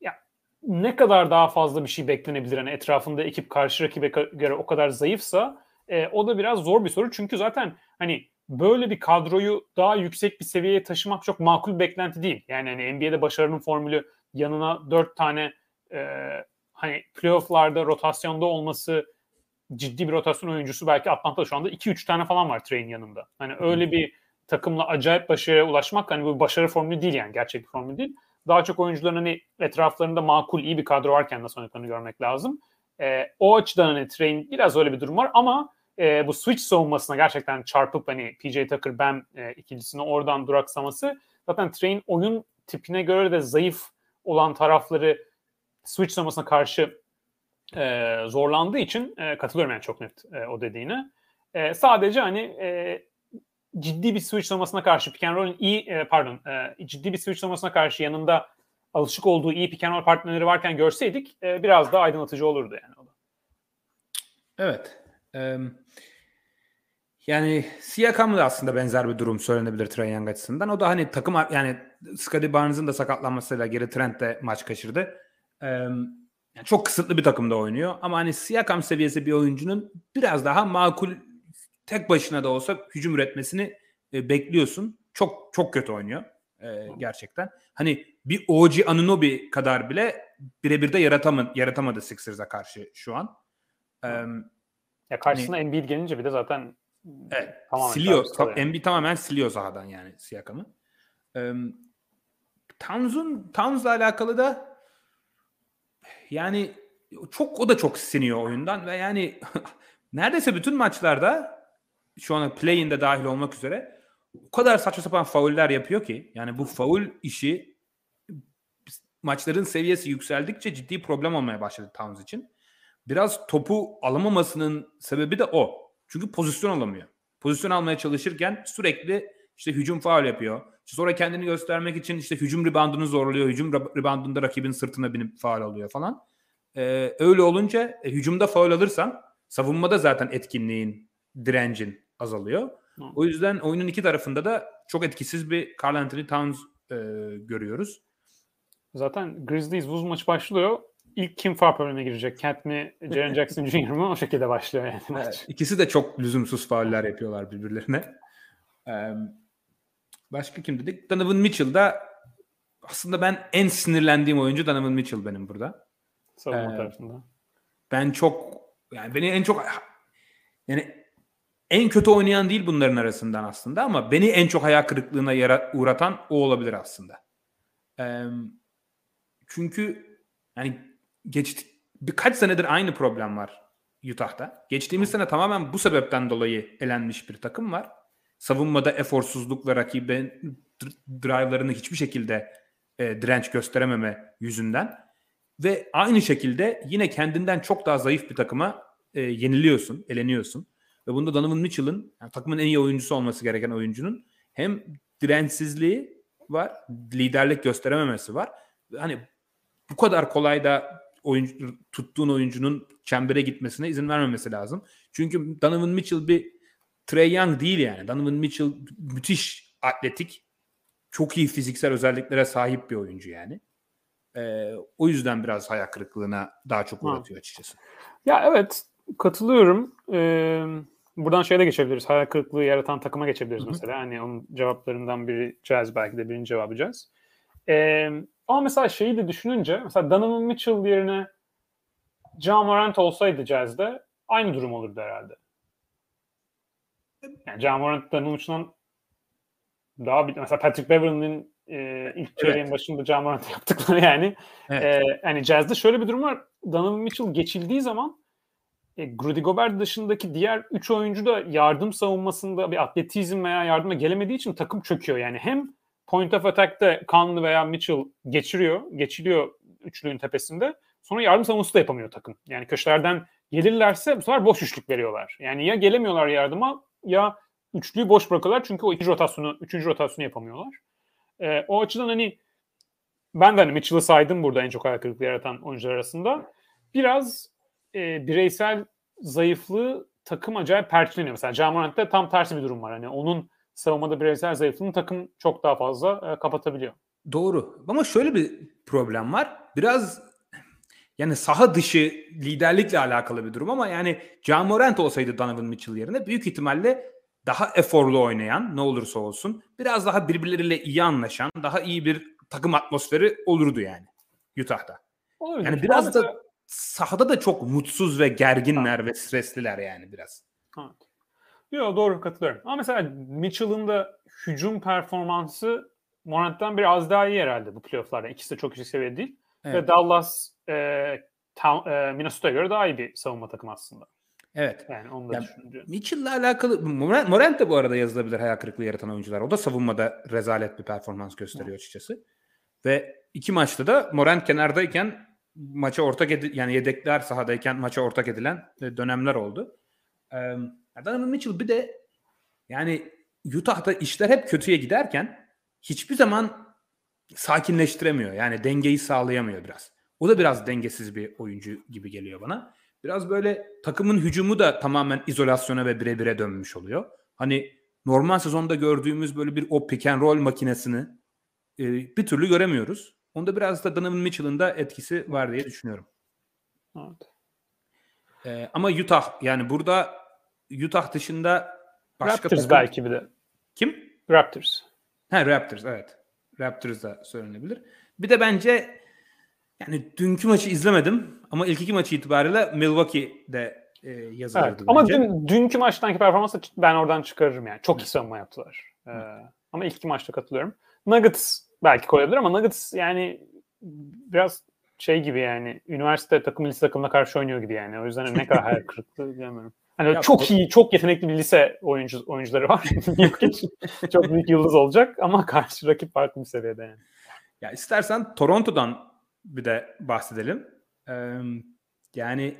ya ne kadar daha fazla bir şey beklenebilir hani etrafında ekip karşı rakibe göre o kadar zayıfsa e, o da biraz zor bir soru çünkü zaten hani böyle bir kadroyu daha yüksek bir seviyeye taşımak çok makul beklenti değil. Yani hani NBA'de başarının formülü yanına dört tane e, hani playofflarda rotasyonda olması ciddi bir rotasyon oyuncusu belki Atlanta'da şu anda 2-3 tane falan var Trey'in yanında. Hani öyle bir takımla acayip başarıya ulaşmak hani bu başarı formülü değil yani gerçek bir formül değil. Daha çok oyuncuların hani etraflarında makul iyi bir kadro varken nasıl oynadıklarını görmek lazım. E, o açıdan hani Trey'in biraz öyle bir durum var ama e, bu switch savunmasına gerçekten çarpıp hani PJ Tucker Bam e, ikilisini oradan duraksaması zaten Trey'in oyun tipine göre de zayıf olan tarafları switch savunmasına karşı e, zorlandığı için e, katılıyorum yani çok net e, o dediğine. E, sadece hani e, ciddi bir switch savunmasına karşı pick and roll'ün iyi e, pardon e, ciddi bir switch savunmasına karşı yanında alışık olduğu iyi pick and roll partnerleri varken görseydik e, biraz daha aydınlatıcı olurdu yani o. Evet. Um, yani Siakam'la da aslında benzer bir durum söylenebilir Trae Young açısından. O da hani takım yani Scottie Barnes'ın da sakatlanmasıyla geri Trent de maç kaçırdı. Yani çok kısıtlı bir takımda oynuyor. Ama hani Siakam seviyesi bir oyuncunun biraz daha makul tek başına da olsa hücum üretmesini e, bekliyorsun. Çok çok kötü oynuyor e, gerçekten. Hani bir OG Anunobi kadar bile birebir de yaratamadı, yaratamadı Sixers'a karşı şu an. E, ya karşısına hani, Embiid gelince bir de zaten evet, siliyor. Ta, Embiid tamamen siliyor sahadan yani Siakam'ı. E, Towns'un Towns'la alakalı da yani çok o da çok siniyor oyundan ve yani neredeyse bütün maçlarda şu an play-in'de dahil olmak üzere o kadar saçma sapan fauller yapıyor ki yani bu faul işi maçların seviyesi yükseldikçe ciddi problem olmaya başladı Towns için. Biraz topu alamamasının sebebi de o. Çünkü pozisyon alamıyor. Pozisyon almaya çalışırken sürekli işte hücum faul yapıyor. Sonra kendini göstermek için işte hücum reboundunu zorluyor. Hücum reboundunda rakibin sırtına binip faal alıyor falan. Ee, öyle olunca e, hücumda faul alırsan savunmada zaten etkinliğin, direncin azalıyor. Hı. O yüzden oyunun iki tarafında da çok etkisiz bir Carl Anthony Towns e, görüyoruz. Zaten Grizzlies buz maçı başlıyor. İlk kim faul problemine girecek? Kent mi, Jaren Jackson Jr. mı? O şekilde başlıyor yani maç. Evet, ikisi de çok lüzumsuz fauller yapıyorlar birbirlerine. Ee, Başka kim dedik? Donovan Mitchell da aslında ben en sinirlendiğim oyuncu Donovan Mitchell benim burada. Savunma ee, tarafında. Ben çok yani beni en çok yani en kötü oynayan değil bunların arasından aslında ama beni en çok hayal kırıklığına yara, uğratan o olabilir aslında. Ee, çünkü yani geçti birkaç senedir aynı problem var Utah'ta. Geçtiğimiz sene tamamen bu sebepten dolayı elenmiş bir takım var savunmada eforsuzluk ve rakibin drive'larını hiçbir şekilde e, direnç gösterememe yüzünden ve aynı şekilde yine kendinden çok daha zayıf bir takıma e, yeniliyorsun, eleniyorsun. Ve bunda Donovan Mitchell'ın yani takımın en iyi oyuncusu olması gereken oyuncunun hem dirençsizliği var, liderlik gösterememesi var. Hani bu kadar kolay da oyuncu, tuttuğun oyuncunun çembere gitmesine izin vermemesi lazım. Çünkü Donovan Mitchell bir Trey Young değil yani. Donovan Mitchell müthiş atletik, çok iyi fiziksel özelliklere sahip bir oyuncu yani. Ee, o yüzden biraz hayal kırıklığına daha çok uğratıyor açıkçası. Ya evet katılıyorum. Ee, buradan şeye de geçebiliriz. Hayal kırıklığı yaratan takıma geçebiliriz Hı-hı. mesela. Hani onun cevaplarından biri Jazz belki de birinci cevabı Jazz. Ee, ama mesela şeyi de düşününce mesela Donovan Mitchell yerine John Morant olsaydı Jazz'de aynı durum olurdu herhalde. Yani John Morant'tan uçulan daha bir, mesela Patrick Beverly'nin e, ilk çeyreğin evet. başında John Morant yaptıkları yani. Evet. E, yani Jazz'de şöyle bir durum var. Donovan Mitchell geçildiği zaman e, Rudy Gobert dışındaki diğer 3 oyuncu da yardım savunmasında bir atletizm veya yardıma gelemediği için takım çöküyor. Yani hem point of attack'te Conley veya Mitchell geçiriyor, geçiliyor üçlüğün tepesinde. Sonra yardım savunması da yapamıyor takım. Yani köşelerden gelirlerse bu sefer boş üçlük veriyorlar. Yani ya gelemiyorlar yardıma ya üçlüyü boş bırakıyorlar çünkü o ikinci rotasyonu, üçüncü rotasyonu yapamıyorlar. Ee, o açıdan hani ben de hani Mitchell'ı saydım burada en çok ayak kırıklığı yaratan oyuncular arasında. Biraz e, bireysel zayıflığı takım acayip perçinleniyor. Mesela Jamorant'ta tam tersi bir durum var. Hani onun savunmada bireysel zayıflığını takım çok daha fazla e, kapatabiliyor. Doğru. Ama şöyle bir problem var. Biraz yani saha dışı liderlikle alakalı bir durum ama yani Jamorant olsaydı Donovan Mitchell yerine büyük ihtimalle daha eforlu oynayan ne olursa olsun biraz daha birbirleriyle iyi anlaşan daha iyi bir takım atmosferi olurdu yani Utah'da. Olabilir. Yani biraz da sahada da çok mutsuz ve gerginler ve stresliler yani biraz. Evet. Yok doğru katılıyorum. Ama mesela Mitchell'ın da hücum performansı Morant'tan biraz daha iyi herhalde bu playoff'larda. İkisi de çok yüksek seviyede değil. Evet. Ve Dallas e, ta, e, Minnesota'ya göre daha iyi bir savunma takımı aslında. Evet. Yani onu da Ya, düşününce. Mitchell'la alakalı Morant, Morant de bu arada yazılabilir hayal kırıklığı yaratan oyuncular. O da savunmada rezalet bir performans gösteriyor açıkçası. Ve iki maçta da Morant kenardayken maça ortak edi yani yedekler sahadayken maça ortak edilen e, dönemler oldu. Ee, Donovan Mitchell bir de yani Utah'da işler hep kötüye giderken hiçbir zaman sakinleştiremiyor. Yani dengeyi sağlayamıyor biraz. O da biraz dengesiz bir oyuncu gibi geliyor bana. Biraz böyle takımın hücumu da tamamen izolasyona ve bire dönmüş oluyor. Hani normal sezonda gördüğümüz böyle bir o pick and roll makinesini e, bir türlü göremiyoruz. Onda biraz da Donovan Mitchell'ın da etkisi var diye düşünüyorum. Evet. E, ama Utah yani burada Utah dışında başka Raptors takım- belki bir de. Kim? Raptors. Ha Raptors evet. Raptors da söylenebilir. Bir de bence yani dünkü maçı izlemedim ama ilk iki maçı itibariyle Milwaukee'de e, yazılırdı Evet. Ama bence. dün, dünkü maçtanki performansı ben oradan çıkarırım yani. Çok iyi savunma yaptılar. Ee, ama ilk iki maçta katılıyorum. Nuggets belki koyabilir ama Nuggets yani biraz şey gibi yani üniversite takım lise takımına karşı oynuyor gibi yani. O yüzden ne kadar hayal kırıklığı bilmiyorum. Hani Ya çok bu- iyi, çok yetenekli bir lise oyuncu oyuncuları var. Çok büyük yıldız olacak ama karşı rakip farklı bir seviyede yani. Ya istersen Toronto'dan bir de bahsedelim. Ee, yani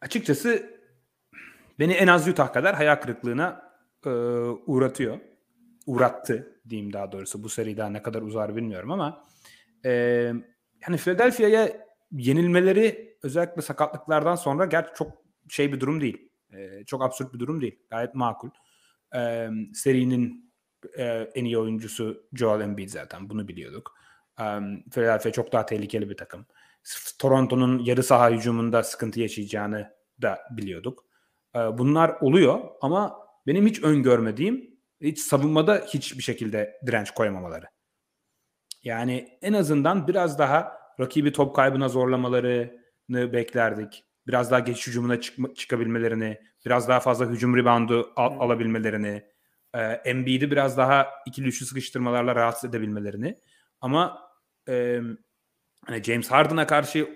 açıkçası beni en az Utah kadar hayal kırıklığına e, uğratıyor. Uğrattı diyeyim daha doğrusu. Bu seri daha ne kadar uzar bilmiyorum ama e, yani Philadelphia'ya yenilmeleri özellikle sakatlıklardan sonra gerçi çok şey bir durum değil. E, çok absürt bir durum değil. Gayet makul. E, serinin e, en iyi oyuncusu Joel Embiid zaten bunu biliyorduk. Um, Philadelphia çok daha tehlikeli bir takım. Toronto'nun yarı saha hücumunda sıkıntı yaşayacağını da biliyorduk. E, bunlar oluyor ama benim hiç öngörmediğim hiç savunmada hiçbir şekilde direnç koyamamaları. Yani en azından biraz daha rakibi top kaybına zorlamalarını beklerdik. Biraz daha geçiş hücumuna çıkma, çıkabilmelerini, biraz daha fazla hücum reboundu al- Hmm. alabilmelerini, e, Embiid'i biraz daha ikili üçlü sıkıştırmalarla rahatsız edebilmelerini. Ama e, hani James Harden'a karşı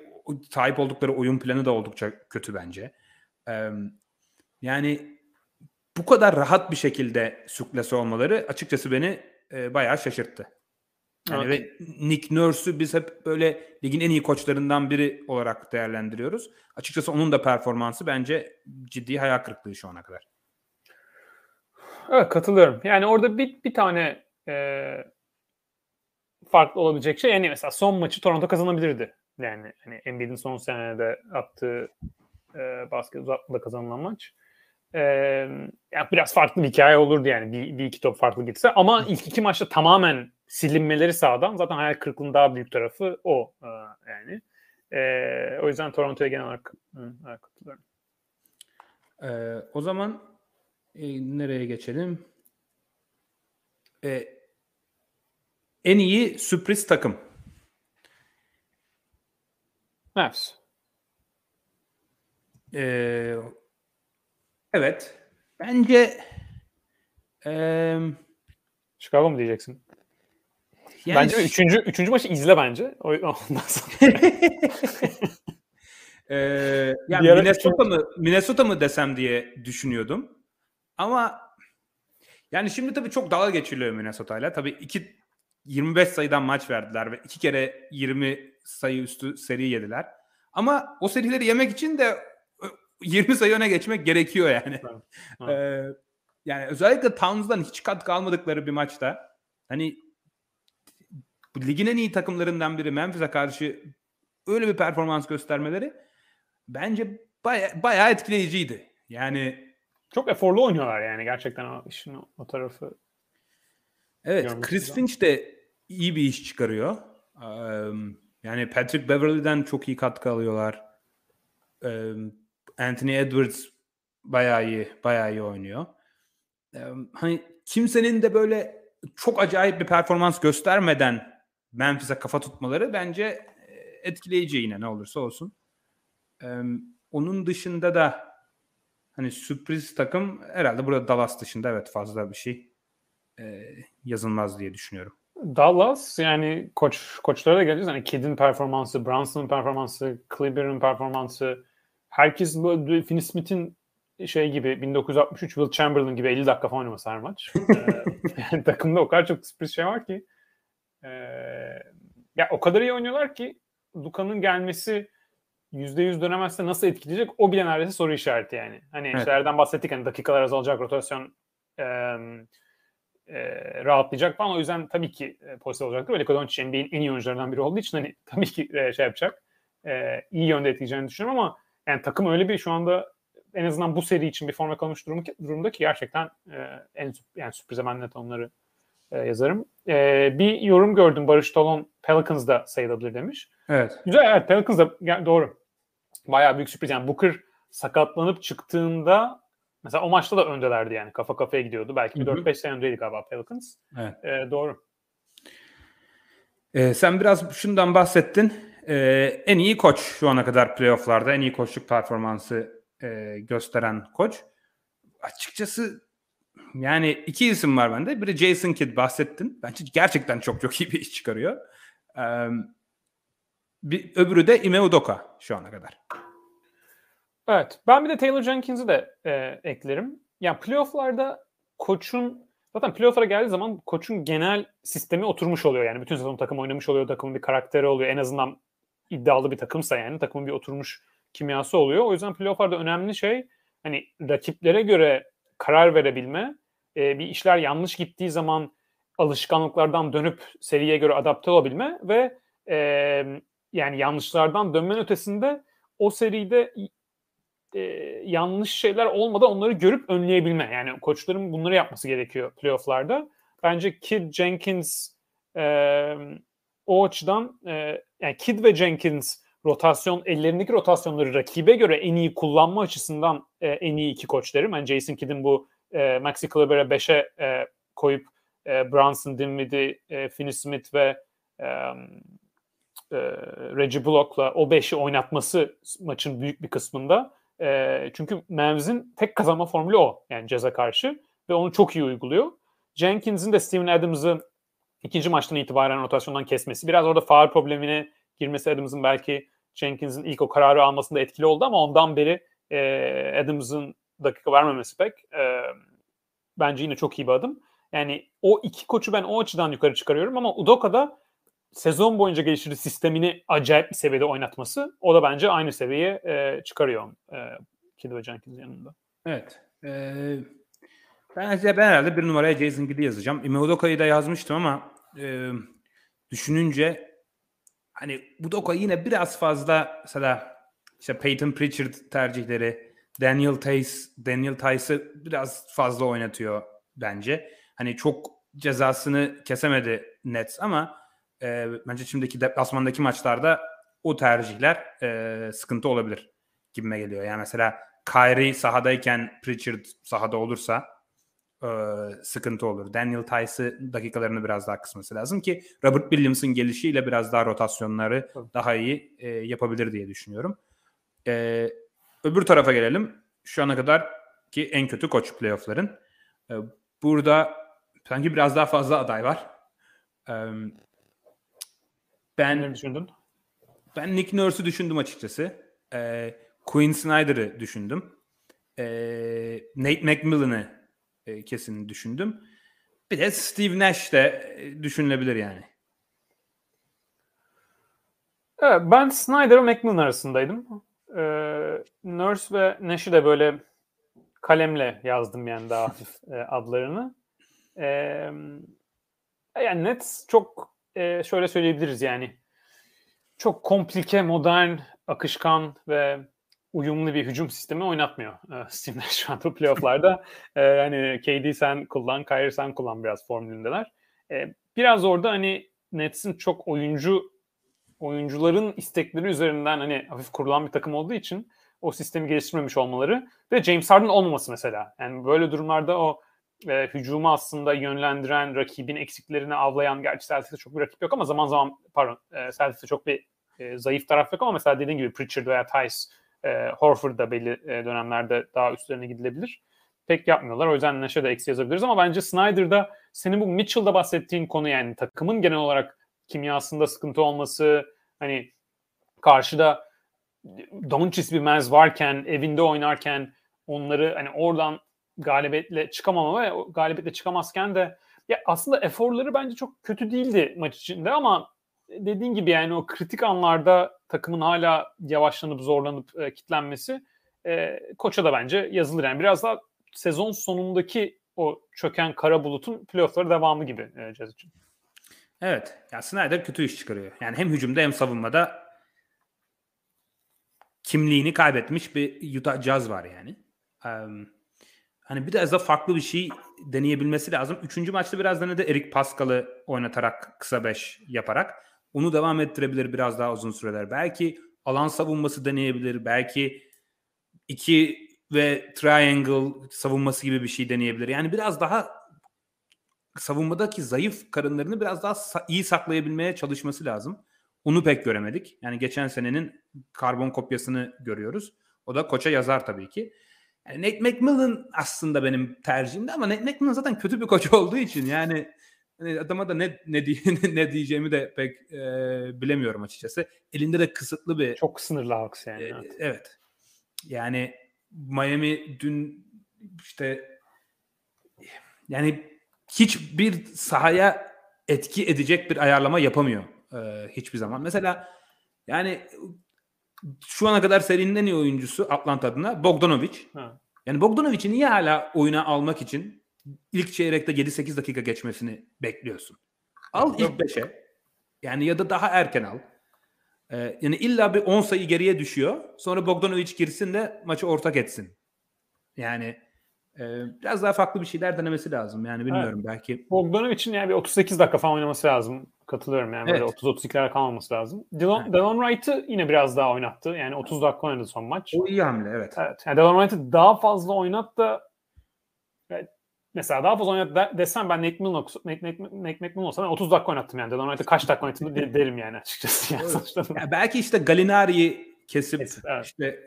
sahip oldukları oyun planı da oldukça kötü bence. E, yani bu kadar rahat bir şekilde süklese olmaları açıkçası beni e, bayağı şaşırttı. Yani Evet. ve Nick Nurse'ü biz hep böyle ligin en iyi koçlarından biri olarak değerlendiriyoruz. Açıkçası onun da performansı bence ciddi hayal kırıklığı şu ana kadar. Evet katılıyorum. Yani orada bir, bir tane e, farklı olabilecek şey yani mesela son maçı Toronto kazanabilirdi. Yani hani Embiid'in son senede attığı e, basket uzatmada kazanılan maç. E, yani biraz farklı bir hikaye olurdu yani bir, bir iki top farklı gitse ama ilk iki maçta tamamen silinmeleri sağdan zaten hayal kırıklığının daha büyük tarafı o e, yani. E, o yüzden Toronto'ya genel olarak katılıyorum. Ee, o zaman e, nereye geçelim? Ee, en iyi sürpriz takım. Mavs. Ee, evet. Bence eee Chicago mu diyeceksin? Yani bence üçüncü, üçüncü maçı izle bence. Ondan sonra. Ee, yani Minnesota mı Minnesota mı desem diye düşünüyordum. Ama yani şimdi tabii çok dalga geçiliyor Minnesota'yla. Tabii iki 25 sayıdan maç verdiler ve iki kere 20 sayı üstü seri yediler. Ama o serileri yemek için de 20 sayı öne geçmek gerekiyor yani. Evet. ee, yani özellikle Towns'dan hiç katkı almadıkları bir maçta hani ligin en iyi takımlarından biri Memphis'e karşı öyle bir performans göstermeleri bence baya, bayağı etkileyiciydi. Yani çok eforlu oynuyorlar yani gerçekten o işin o tarafı. Evet, Chris Finch de iyi bir iş çıkarıyor. yani Patrick Beverly'den çok iyi katkı alıyorlar. Anthony Edwards bayağı iyi, bayağı iyi oynuyor. hani kimsenin de böyle çok acayip bir performans göstermeden Memphis'e kafa tutmaları bence etkileyici yine ne olursa olsun. onun dışında da hani sürpriz takım herhalde burada Dallas dışında evet fazla bir şey yazılmaz diye düşünüyorum. Dallas yani koç koçlara da geleceğiz. Hani Kidd'in performansı, Brunson'ın performansı, Kleber'ın performansı herkes böyle Finney Smith'in şey gibi 1963 Will Chamberlain gibi 50 dakika falan oynaması her maç. ee, yani takımda o kadar çok sürpriz şey var ki ee, ya o kadar iyi oynuyorlar ki Luka'nın gelmesi %100 dönemezse nasıl etkileyecek o bile neredeyse soru işareti yani. Hani evet. şeylerden bahsettik hani dakikalar azalacak rotasyon e, e, rahatlayacak falan. O yüzden tabii ki e, pozitif olacaktır. Luka Doncic NBA'in en iyi oyuncularından biri olduğu için hani tabii ki e, şey yapacak. E, iyi yönde etkileyeceğini düşünüyorum ama yani takım öyle bir şu anda en azından bu seri için bir forma kalmış durum, durumda ki gerçekten e, en yani sürprize ben net onları e, yazarım. E, bir yorum gördüm Barış Tolon Pelicans'da sayılabilir demiş. Evet. Güzel evet Pelicans'da yani doğru. Bayağı büyük sürpriz. Yani Booker sakatlanıp çıktığında mesela o maçta da öndelerdi yani. Kafa kafaya gidiyordu. Belki bir 4-5 sene öndeydi galiba Pelicans. Evet. E, doğru. Ee, sen biraz şundan bahsettin. Ee, en iyi koç şu ana kadar playofflarda en iyi koçluk performansı e, gösteren koç. Açıkçası yani iki isim var bende. Biri Jason Kidd bahsettin. Bence gerçekten çok çok iyi bir iş çıkarıyor. Ee, bir, öbürü de Ime Udoka şu ana kadar. Evet. Ben bir de Taylor Jenkins'i de e, eklerim. Yani playofflarda koçun zaten playoff'lara geldiği zaman koçun genel sistemi oturmuş oluyor. Yani bütün sezon takım oynamış oluyor. Takımın bir karakteri oluyor. En azından iddialı bir takımsa yani takımın bir oturmuş kimyası oluyor. O yüzden playoff'larda önemli şey hani rakiplere göre karar verebilme. E, bir işler yanlış gittiği zaman alışkanlıklardan dönüp seriye göre adapte olabilme ve e, yani yanlışlardan dönmenin ötesinde o seride e, yanlış şeyler olmadan onları görüp önleyebilme. Yani koçların bunları yapması gerekiyor playofflarda. Bence Kid Jenkins e, o açıdan e, yani Kid ve Jenkins rotasyon ellerindeki rotasyonları rakibe göre en iyi kullanma açısından e, en iyi iki koç derim. Yani Jason Kidd'in bu e, Maxi Kleber'e 5'e e, koyup e, Brunson, Dinwiddie, e, Finney Smith ve e, e, Reggie Block'la o 5'i oynatması maçın büyük bir kısmında. E, çünkü Mavs'in tek kazanma formülü o. Yani ceza karşı ve onu çok iyi uyguluyor. Jenkins'in de Steven Adams'ı ikinci maçtan itibaren rotasyondan kesmesi. Biraz orada faal problemine girmesi Adams'ın belki Jenkins'in ilk o kararı almasında etkili oldu ama ondan beri e, Adams'ın dakika vermemesi pek e, bence yine çok iyi bir adım. Yani o iki koçu ben o açıdan yukarı çıkarıyorum ama Udoka'da sezon boyunca geliştirdiği sistemini acayip bir seviyede oynatması o da bence aynı seviyeye e, çıkarıyor e, Kidd ve Jenkins yanında. Evet. Ee, ben, ben herhalde bir numaraya Jason Kidd'i yazacağım. Ime Udoka'yı da yazmıştım ama e, düşününce hani Udoka yine biraz fazla mesela işte Peyton Pritchard tercihleri Daniel Tice Daniel Tice'ı biraz fazla oynatıyor bence. Hani çok cezasını kesemedi Nets ama e, bence şimdiki deplasmandaki maçlarda o tercihler e, sıkıntı olabilir gibime geliyor. Yani mesela Kyrie sahadayken Pritchard sahada olursa e, sıkıntı olur. Daniel Tice'ı dakikalarını biraz daha kısması lazım ki Robert Williams'ın gelişiyle biraz daha rotasyonları daha iyi e, yapabilir diye düşünüyorum. E, öbür tarafa gelelim. Şu ana kadar ki en kötü koç playoff'ların. E, burada sanki biraz daha fazla aday var. E, ben ne düşündün? Ben Nick Nurse'u düşündüm açıkçası. E, Quinn Snyder'ı düşündüm. E, Nate McMillan'ı e, kesin düşündüm. Bir de Steve Nash de e, düşünülebilir yani. Evet, ben Snyder ve McMillan arasındaydım. Ee, Nurse ve Nash'i de böyle kalemle yazdım yani daha hafif e, adlarını. Ee, yani Nets çok e, şöyle söyleyebiliriz yani çok komplike, modern, akışkan ve uyumlu bir hücum sistemi oynatmıyor e, Nash şu anda playofflarda. e, hani KD sen kullan, Kyrie sen kullan biraz formülündeler. E, biraz orada hani Nets'in çok oyuncu oyuncuların istekleri üzerinden hani hafif kurulan bir takım olduğu için o sistemi geliştirmemiş olmaları ve James Harden olmaması mesela. Yani böyle durumlarda o e, hücumu aslında yönlendiren, rakibin eksiklerini avlayan, gerçi Celtics'te çok bir rakip yok ama zaman zaman pardon e, Celtics'te çok bir e, zayıf taraf yok ama mesela dediğin gibi Pritchard veya Tice, e, Horford da belli e, dönemlerde daha üstlerine gidilebilir. Pek yapmıyorlar. O yüzden Nash'e de eksi yazabiliriz ama bence Snyder'da senin bu Mitchell'da bahsettiğin konu yani takımın genel olarak kimyasında sıkıntı olması, hani karşıda Doncic bir mez varken, evinde oynarken onları hani oradan galibiyetle çıkamama ve galibiyetle çıkamazken de ya aslında eforları bence çok kötü değildi maç içinde ama dediğin gibi yani o kritik anlarda takımın hala yavaşlanıp zorlanıp e, kitlenmesi e, koça da bence yazılır. Yani biraz daha sezon sonundaki o çöken kara bulutun playoffları devamı gibi e, için. Evet. Ya Snyder kötü iş çıkarıyor. Yani hem hücumda hem savunmada kimliğini kaybetmiş bir Utah Jazz var yani. Um, hani biraz da farklı bir şey deneyebilmesi lazım. Üçüncü maçta biraz da ne de Erik Pascal'ı oynatarak kısa beş yaparak onu devam ettirebilir biraz daha uzun süreler. Belki alan savunması deneyebilir. Belki iki ve triangle savunması gibi bir şey deneyebilir. Yani biraz daha savunmadaki zayıf karınlarını biraz daha iyi saklayabilmeye çalışması lazım. Onu pek göremedik. Yani geçen senenin karbon kopyasını görüyoruz. O da koça yazar tabii ki. Yani Nate McMillan aslında benim tercihimdi ama Nate McMillan zaten kötü bir koç olduğu için yani hani adama da ne ne, ne diyeceğimi de pek e, bilemiyorum açıkçası. Elinde de kısıtlı bir çok sınırlı Hawks yani. E, evet. evet. Yani Miami dün işte yani hiçbir sahaya etki edecek bir ayarlama yapamıyor e, hiçbir zaman. Mesela yani şu ana kadar serinin en iyi oyuncusu Atlanta adına Bogdanovic. Ha. Yani Bogdanovic'i niye hala oyuna almak için ilk çeyrekte 7-8 dakika geçmesini bekliyorsun? Al ilk 5'e. Yani ya da daha erken al. Ee, yani illa bir 10 sayı geriye düşüyor. Sonra Bogdanovic girsin de maçı ortak etsin. Yani ee, biraz daha farklı bir şeyler denemesi lazım. Yani bilmiyorum evet. belki. Bogdanovic'in yani bir 38 dakika falan oynaması lazım. Katılıyorum yani evet. böyle 30-32'lere kalmaması lazım. Delon, evet. Delon Wright'ı yine biraz daha oynattı. Yani 30 dakika oynadı son maç. O iyi hamle evet. Evet. Yani Delon Wright'ı daha fazla oynat da evet, mesela daha fazla oynat de, desem ben Nate McMillan, Nate, Nate, Nate McMillan olsam ben 30 dakika oynattım yani. Delon Wright'ı kaç dakika oynattım derim yani açıkçası. Yani ya belki işte Galinari'yi kesip evet. işte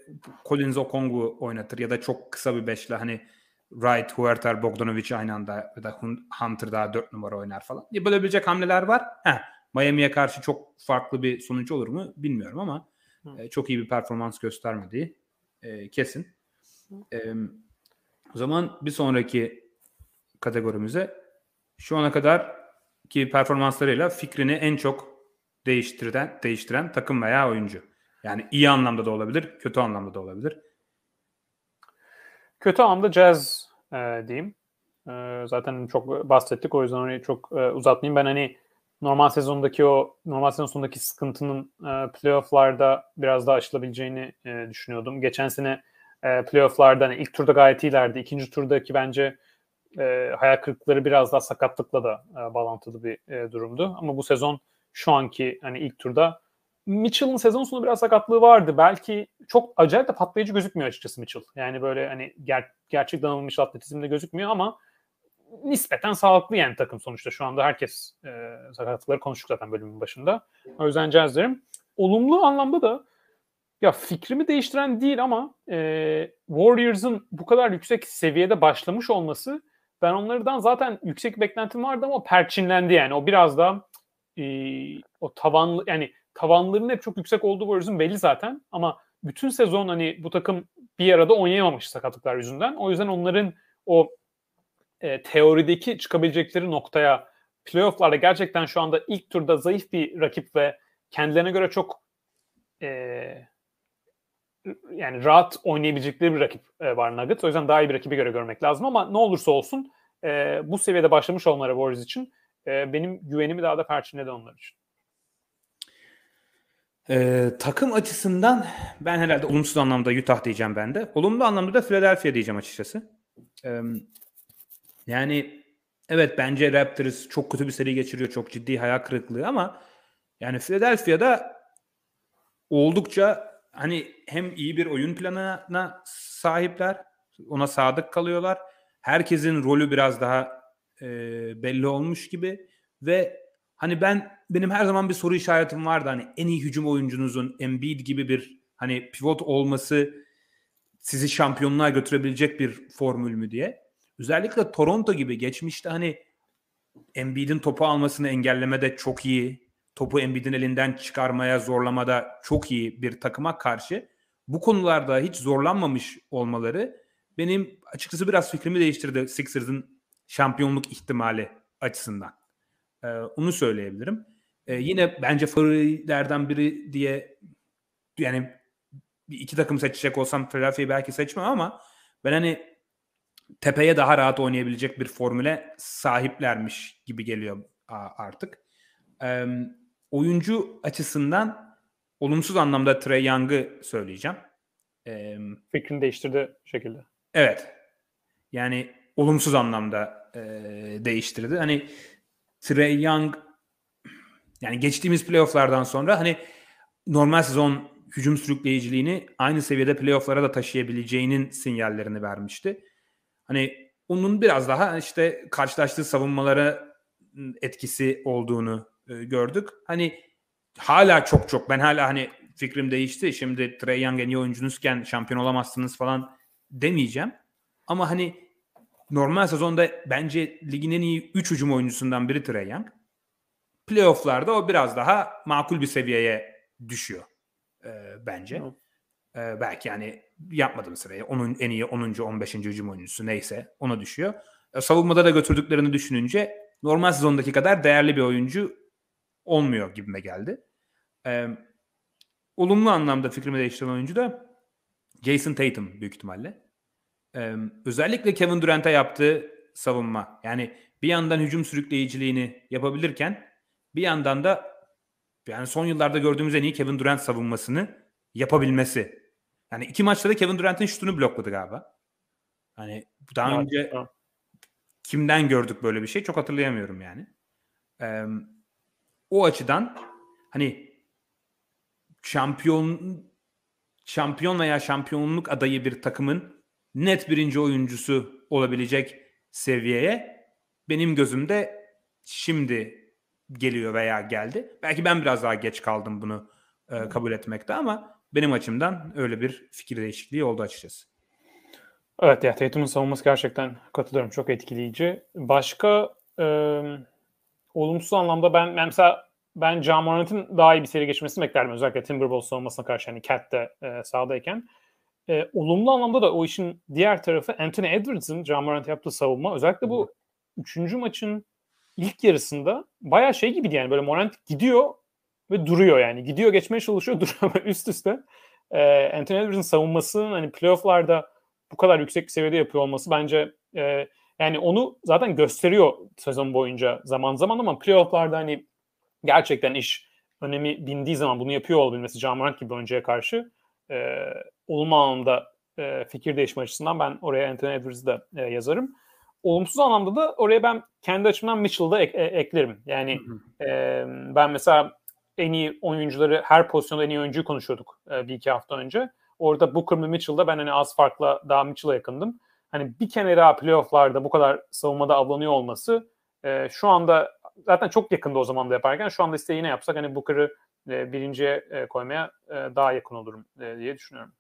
Collins Okongu oynatır ya da çok kısa bir beşle hani Wright, Huerter, Bogdanovic aynı anda ya da Hunter daha 4 numara oynar falan. Diye bölebilecek hamleler var. Heh, Miami'ye karşı çok farklı bir sonuç olur mu bilmiyorum ama e, çok iyi bir performans göstermediği e, kesin. E, o zaman bir sonraki kategorimize şu ana kadar ki performanslarıyla fikrini en çok değiştiren değiştiren takım veya oyuncu. Yani iyi anlamda da olabilir, kötü anlamda da olabilir. Kötü anlamda Jazz e, diyeyim. E, zaten çok bahsettik o yüzden orayı çok e, uzatmayayım. Ben hani normal sezondaki o normal sezon sonundaki sıkıntının e, playofflarda biraz daha aşılabileceğini e, düşünüyordum. Geçen sene e, playofflarda hani ilk turda gayet iyilerdi. İkinci turdaki bence e, hayal kırıklıkları biraz daha sakatlıkla da e, bağlantılı bir e, durumdu. Ama bu sezon şu anki hani ilk turda Mitchell'ın sezon sonu biraz sakatlığı vardı. Belki çok acayip de patlayıcı gözükmüyor açıkçası Mitchell. Yani böyle hani ger- gerçek danılmış atletizmde gözükmüyor ama nispeten sağlıklı yani takım sonuçta. Şu anda herkes e, sakatlıkları konuştuk zaten bölümün başında. O yüzden Jazz. Olumlu anlamda da ya fikrimi değiştiren değil ama e, Warriors'ın bu kadar yüksek seviyede başlamış olması ben onlardan zaten yüksek beklentim vardı ama perçinlendi yani. O biraz da e, o tavanlı yani tavanlarının hep çok yüksek olduğu Warriors'ın belli zaten ama bütün sezon hani bu takım bir arada oynayamamış sakatlıklar yüzünden. O yüzden onların o e, teorideki çıkabilecekleri noktaya playofflarda gerçekten şu anda ilk turda zayıf bir rakip ve kendilerine göre çok e, yani rahat oynayabilecekleri bir rakip e, var Nuggets. O yüzden daha iyi bir rakibi göre görmek lazım ama ne olursa olsun e, bu seviyede başlamış olmaları Warriors için e, benim güvenimi daha da perçinledi onlar için. Ee, takım açısından ben herhalde olumsuz anlamda Utah diyeceğim ben de. Olumlu anlamda da Philadelphia diyeceğim açıkçası. Ee, yani evet bence Raptors çok kötü bir seri geçiriyor. Çok ciddi hayal kırıklığı ama yani Philadelphia'da oldukça hani hem iyi bir oyun planına sahipler. Ona sadık kalıyorlar. Herkesin rolü biraz daha e, belli olmuş gibi ve hani ben benim her zaman bir soru işaretim vardı hani en iyi hücum oyuncunuzun Embiid gibi bir hani pivot olması sizi şampiyonluğa götürebilecek bir formül mü diye. Özellikle Toronto gibi geçmişte hani Embiid'in topu almasını engellemede çok iyi, topu Embiid'in elinden çıkarmaya zorlamada çok iyi bir takıma karşı bu konularda hiç zorlanmamış olmaları benim açıkçası biraz fikrimi değiştirdi Sixers'ın şampiyonluk ihtimali açısından. Ee, onu söyleyebilirim. Ee, yine bence favorilerden biri diye yani iki takım seçecek olsam Philadelphia'yı belki seçmem ama ben hani tepeye daha rahat oynayabilecek bir formüle sahiplermiş gibi geliyor artık. Ee, oyuncu açısından olumsuz anlamda Trey Young'ı söyleyeceğim. Ee, Fikrini değiştirdi şekilde. Evet. Yani olumsuz anlamda e, değiştirdi. Hani Trey Young yani geçtiğimiz playofflardan sonra hani normal sezon hücum sürükleyiciliğini aynı seviyede playofflara da taşıyabileceğinin sinyallerini vermişti. Hani onun biraz daha işte karşılaştığı savunmalara etkisi olduğunu e, gördük. Hani hala çok çok ben hala hani fikrim değişti. Şimdi Trey Young en iyi oyuncunuzken şampiyon olamazsınız falan demeyeceğim. Ama hani normal sezonda bence ligin en iyi 3 hücum oyuncusundan biri Trey Young. Playoff'larda o biraz daha makul bir seviyeye düşüyor e, bence. E, belki yani yapmadım sırayı. Onun en iyi 10. 15. hücum oyuncusu neyse ona düşüyor. E, savunmada da götürdüklerini düşününce normal sezondaki kadar değerli bir oyuncu olmuyor gibime geldi. E, olumlu anlamda fikrimi değiştiren oyuncu da Jason Tatum büyük ihtimalle. Ee, özellikle Kevin Durant'a yaptığı savunma. Yani bir yandan hücum sürükleyiciliğini yapabilirken bir yandan da yani son yıllarda gördüğümüz en iyi Kevin Durant savunmasını yapabilmesi. Yani iki maçta da Kevin Durant'ın şutunu blokladı galiba. Hani daha evet, önce evet. kimden gördük böyle bir şey çok hatırlayamıyorum yani. Ee, o açıdan hani şampiyon şampiyon veya şampiyonluk adayı bir takımın net birinci oyuncusu olabilecek seviyeye benim gözümde şimdi geliyor veya geldi. Belki ben biraz daha geç kaldım bunu e, kabul etmekte ama benim açımdan öyle bir fikir değişikliği oldu açıkçası. Evet ya Tatum'un savunması gerçekten katılıyorum çok etkileyici. Başka e, olumsuz anlamda ben mesela ben John Morant'ın daha iyi bir seri geçmesini beklerdim. Özellikle Timberwolves savunmasına karşı hani Cat'te e, sahadayken. E, olumlu anlamda da o işin diğer tarafı Anthony Edwards'ın John Morant yaptığı savunma. Özellikle bu üçüncü maçın ilk yarısında bayağı şey gibiydi yani böyle Morant gidiyor ve duruyor yani. Gidiyor geçmeye çalışıyor duruyor üst üste. E, Anthony Edwards'ın savunmasının hani playofflarda bu kadar yüksek bir seviyede yapıyor olması bence e, yani onu zaten gösteriyor sezon boyunca zaman zaman ama playofflarda hani gerçekten iş önemi bindiği zaman bunu yapıyor olabilmesi John Morant gibi oyuncuya karşı e, olumlu anlamda e, fikir değişme açısından ben oraya Anthony Edwards'ı da e, yazarım. Olumsuz anlamda da oraya ben kendi açımdan Mitchell'da ek, e, eklerim. Yani e, ben mesela en iyi oyuncuları her pozisyonda en iyi oyuncuyu konuşuyorduk e, bir iki hafta önce. Orada Booker ve Mitchell'da ben hani az farkla daha Mitchell'a yakındım. Hani bir kere daha playofflarda bu kadar savunmada avlanıyor olması e, şu anda zaten çok yakında o zaman da yaparken şu anda iste yine yapsak hani Booker'ı e, birinciye e, koymaya e, daha yakın olurum e, diye düşünüyorum.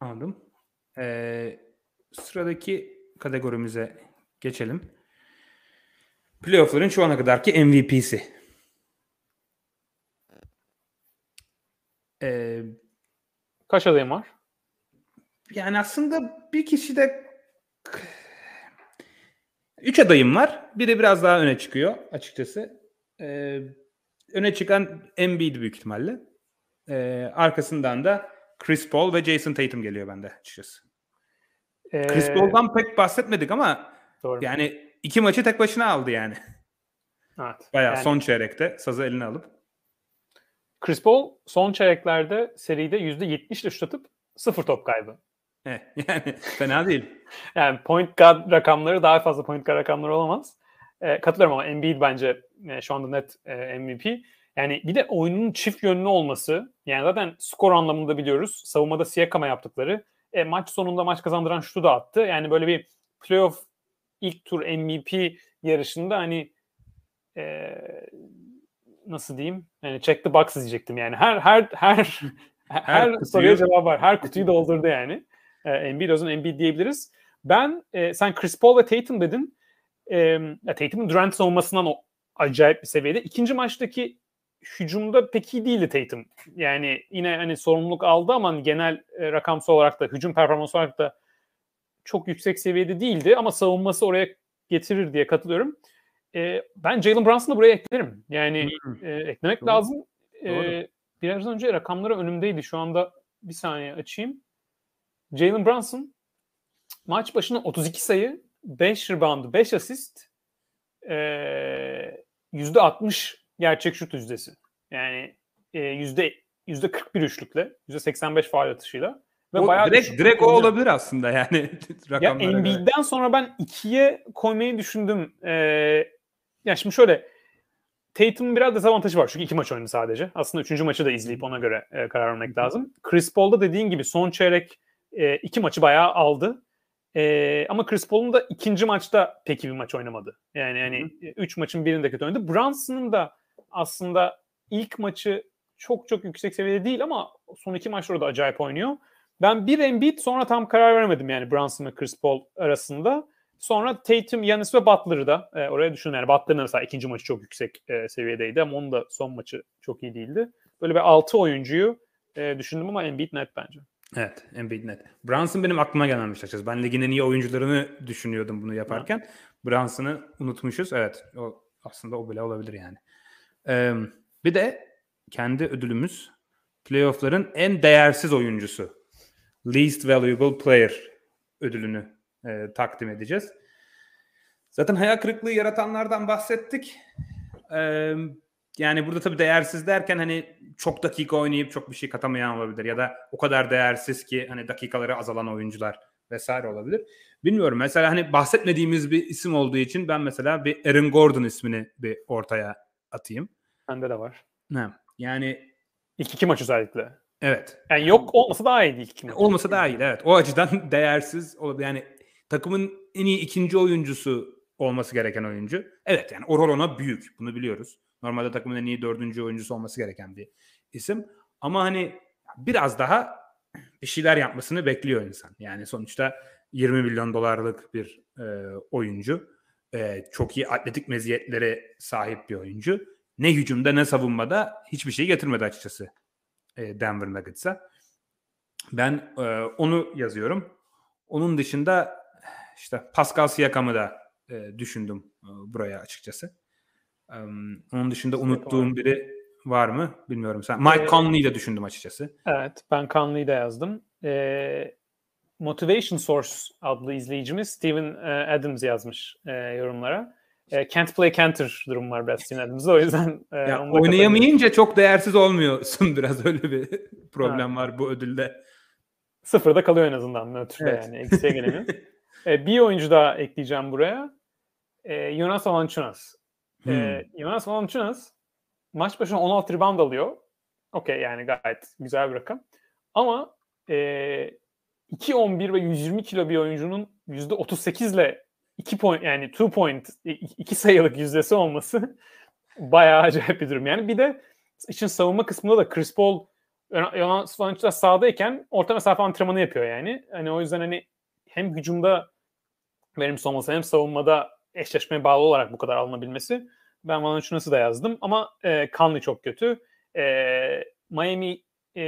Anladım. Ee, sıradaki kategorimize geçelim. Playoff'ların şu ana kadarki MVP'si. Ee, Kaç adayım var? Yani aslında bir kişi de üç adayım var. Biri biraz daha öne çıkıyor açıkçası. Ee, öne çıkan Embiid büyük ihtimalle. Ee, arkasından da Chris Paul ve Jason Tatum geliyor bende açıkçası. Ee, Chris Paul'dan pek bahsetmedik ama doğru. yani iki maçı tek başına aldı yani. evet. Bayağı Yani son çeyrekte sazı eline alıp. Chris Paul son çeyreklerde seride %70 ile şut atıp sıfır top kaybı. Eh, yani fena değil. Yani point guard rakamları daha fazla point guard rakamları olamaz. E, katılıyorum ama Embiid bence e, şu anda net e, MVP. Yani bir de oyunun çift yönlü olması. Yani zaten skor anlamında biliyoruz. Savunmada Siakam'a yaptıkları. E, maç sonunda maç kazandıran şutu da attı. Yani böyle bir playoff ilk tur MVP yarışında hani e, nasıl diyeyim? Yani check the box diyecektim yani. Her her her her, kutuyu- soruya cevap var. Her kutuyu doldurdu yani. E, Embiid o zaman Embiid diyebiliriz. Ben e, sen Chris Paul ve Tatum dedin. E, Tatum'un Durant savunmasından o acayip bir seviyede. İkinci maçtaki hücumda pek iyi değildi Tatum. Yani yine hani sorumluluk aldı ama hani genel e, rakamsal olarak da hücum performansı olarak da çok yüksek seviyede değildi ama savunması oraya getirir diye katılıyorum. E, ben Jalen Brunson'ı buraya eklerim. Yani e, eklemek Doğru. lazım. E, Doğru. biraz önce rakamları önümdeydi. Şu anda bir saniye açayım. Jalen Brunson maç başına 32 sayı, 5 rebound, 5 asist, e, %60 gerçek şut yüzdesi. Yani e, yüzde yüzde 41 üçlükle, yüzde 85 faal atışıyla ve O bayağı direkt direkt o olabilir aslında yani Ya göre. Embiid'den sonra ben ikiye koymayı düşündüm. Ee, ya şimdi şöyle Tatum'un biraz dezavantajı var çünkü iki maç oynadı sadece. Aslında üçüncü maçı da izleyip ona göre e, karar vermek lazım. Chris Paul'da dediğin gibi son çeyrek e, iki maçı bayağı aldı. E, ama Chris Paul'un da ikinci maçta pek iyi bir maç oynamadı. Yani yani e, üç maçın birinde kötü oynadı. Brunson'ın da aslında ilk maçı çok çok yüksek seviyede değil ama son iki maçta da acayip oynuyor. Ben bir Embiid sonra tam karar veremedim yani Brunson ve Chris Paul arasında. Sonra Tatum, Yanis ve Butler'ı da e, oraya düşündüm. Yani Butler'ın mesela ikinci maçı çok yüksek e, seviyedeydi ama onun da son maçı çok iyi değildi. Böyle bir altı oyuncuyu e, düşündüm ama Embiid net bence. Evet, Embiid net. Brunson benim aklıma gelmemiş açıkçası. Ben ligin en iyi oyuncularını düşünüyordum bunu yaparken. Brunson'ı unutmuşuz. Evet, o aslında o bile olabilir yani. Ee, bir de kendi ödülümüz playoff'ların en değersiz oyuncusu. Least Valuable Player ödülünü e, takdim edeceğiz. Zaten hayal kırıklığı yaratanlardan bahsettik. Ee, yani burada tabii değersiz derken hani çok dakika oynayıp çok bir şey katamayan olabilir ya da o kadar değersiz ki hani dakikaları azalan oyuncular vesaire olabilir. Bilmiyorum mesela hani bahsetmediğimiz bir isim olduğu için ben mesela bir Aaron Gordon ismini bir ortaya atayım. Bende de var. Ne? Yani İlk iki maç özellikle. evet Yani yok olmasa daha iyiydi ilk iki maç. olmasa daha iyi evet. O açıdan değersiz olabilir. Yani takımın en iyi ikinci oyuncusu olması gereken oyuncu. Evet yani o rol ona büyük. Bunu biliyoruz. Normalde takımın en iyi dördüncü oyuncusu olması gereken bir isim. Ama hani biraz daha bir şeyler yapmasını bekliyor insan. Yani sonuçta 20 milyon dolarlık bir e, oyuncu. E, çok iyi atletik meziyetlere sahip bir oyuncu. Ne hücumda ne savunmada hiçbir şey getirmedi açıkçası e, Denver Nuggets'a. Ben e, onu yazıyorum. Onun dışında işte Pascal Siakam'ı da e, düşündüm e, buraya açıkçası. E, onun dışında unuttuğum biri var mı bilmiyorum. Sen Mike Ee, Conley'i de düşündüm açıkçası. Evet, ben Conley'i de yazdım. Ee, Motivation Source adlı izleyicimiz Steven Adams yazmış e, yorumlara. E, can't play canter durum var biraz Steven Adams'da. O yüzden e, Ya, oynayamayınca çok değersiz olmuyorsun biraz öyle bir problem Ha. var bu ödülde. Sıfırda kalıyor en azından nötrde Evet. yani eksiye gelemiyor. e, bir oyuncu daha ekleyeceğim buraya. E, Jonas Valanciunas. Hmm. Valanciunas maç başına 16 rebound alıyor. Okey yani gayet güzel bir rakam. Ama e, 2-11 ve 120 kilo bir oyuncunun %38 ile 2 point yani 2 point 2 sayılık yüzdesi olması bayağı acayip bir durum. Yani bir de için savunma kısmında da Chris Paul Jonas Valanciunas sahadayken orta mesafe antrenmanı yapıyor yani. Hani o yüzden hani hem hücumda verimsiz olması hem savunmada eşleşmeye bağlı olarak bu kadar alınabilmesi. Ben Valanciunas'ı da yazdım ama e, Conley çok kötü. E, Miami e,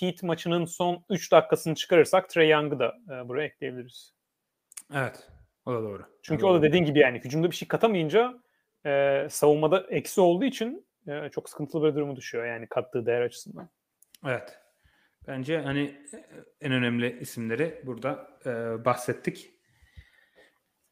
Heat maçının son 3 dakikasını çıkarırsak Trey Young'ı da e, buraya ekleyebiliriz. Evet. O da doğru. Çünkü o da, o da dediğin gibi yani hücumda bir şey katamayınca e, savunmada eksi olduğu için e, çok sıkıntılı bir durumu düşüyor yani kattığı değer açısından. Evet. Bence hani en önemli isimleri burada e, bahsettik.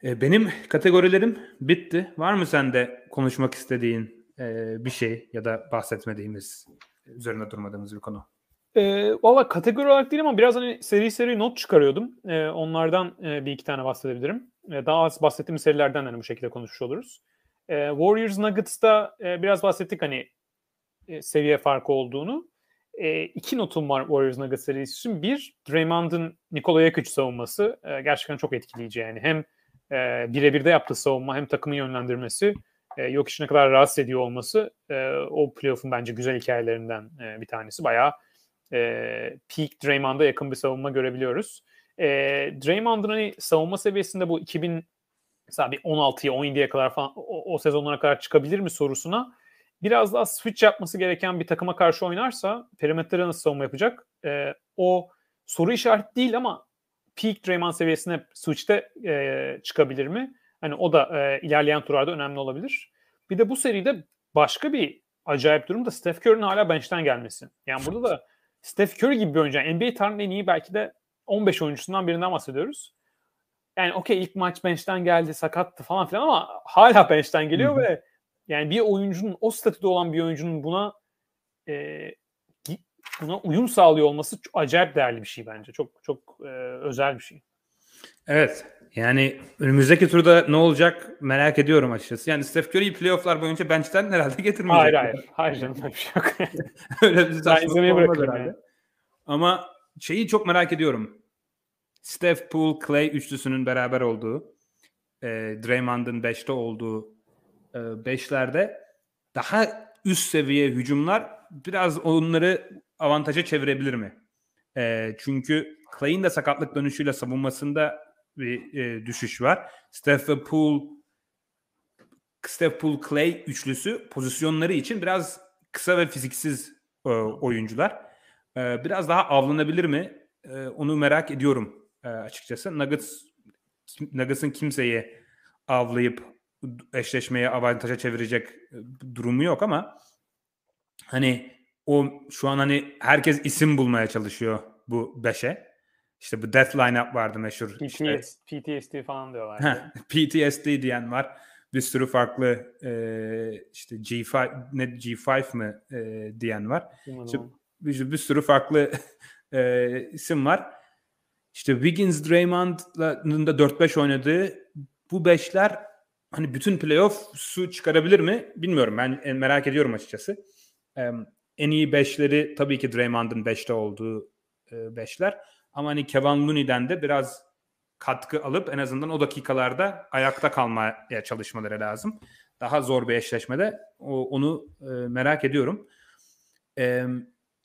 E, benim kategorilerim bitti. Var mı sende konuşmak istediğin e, bir şey ya da bahsetmediğimiz, üzerine durmadığımız bir konu? E, Valla kategori olarak değil ama biraz hani seri seri not çıkarıyordum. E, onlardan e, bir iki tane bahsedebilirim. E, daha az bahsettiğim serilerden hani bu şekilde konuşmuş oluruz. E, Warriors Nuggets'ta e, biraz bahsettik hani e, seviye farkı olduğunu. E, iki notum var Warriors Nuggets serisi için. Bir, Draymond'ın Nikola Jokic savunması e, gerçekten çok etkileyici yani. Hem e, birebir de yaptığı savunma hem takımı yönlendirmesi e, Jokic'i ne kadar rahatsız ediyor olması e, o playoff'un bence güzel hikayelerinden e, bir tanesi. Bayağı e, peak Draymond'a yakın bir savunma görebiliyoruz. E, Draymond'ın hani savunma seviyesinde bu 2000 mesela bir 16'ya 17'ye kadar falan o, o sezonlara kadar çıkabilir mi sorusuna biraz daha switch yapması gereken bir takıma karşı oynarsa perimetre nasıl savunma yapacak? E, o soru işareti değil ama peak Draymond seviyesine switch'te e, çıkabilir mi? Hani o da e, ilerleyen turlarda önemli olabilir. Bir de bu seride başka bir acayip durum da Steph Curry'nin hala bench'ten gelmesi. Yani burada da Steph Curry gibi bir oyuncu. Yani NBA tarihinin en iyi belki de 15 oyuncusundan birinden bahsediyoruz. Yani okey ilk maç bench'ten geldi, sakattı falan filan ama hala bench'ten geliyor Hı-hı. ve yani bir oyuncunun o statüde olan bir oyuncunun buna e, buna uyum sağlıyor olması çok acayip değerli bir şey bence. Çok çok e, özel bir şey. Evet. Yani önümüzdeki turda ne olacak merak ediyorum açıkçası. Yani Steph Curry'i playofflar boyunca bench'ten herhalde getirmeyecek. Hayır hayır. Hayır canım öyle bir şey yok. öyle bir saçmalık olmaz herhalde. Yani. Ama şeyi çok merak ediyorum. Steph, Poole, Clay üçlüsünün beraber olduğu, e, Draymond'ın 5'te olduğu e, beşlerde daha üst seviye hücumlar biraz onları avantaja çevirebilir mi? E, çünkü Clay'in de sakatlık dönüşüyle savunmasında bir e, düşüş var. Steph ve Poole Steph Poole Clay üçlüsü pozisyonları için biraz kısa ve fiziksiz e, oyuncular. E, biraz daha avlanabilir mi? E, onu merak ediyorum e, açıkçası. Nuggets Nuggets'ın kimseyi avlayıp eşleşmeye avantaja çevirecek durumu yok ama hani o şu an hani herkes isim bulmaya çalışıyor bu 5'e. İşte bu Death Lineup vardı meşhur. PTS, işte. PTSD falan diyorlar. PTSD diyen var. Bir sürü farklı e, işte G5 ne G5 mı e, diyen var. İşte, bir, bir sürü farklı e, isim var. İşte Wiggins, Draymond'ın da 4-5 oynadığı bu beşler hani bütün playoff su çıkarabilir mi bilmiyorum. Ben merak ediyorum açıkçası. E, en iyi beşleri tabii ki Draymond'ın 5'te olduğu e, beşler. Ama hani Kevin Looney'den de biraz katkı alıp en azından o dakikalarda ayakta kalmaya çalışmaları lazım. Daha zor bir eşleşmede o, onu e, merak ediyorum. E,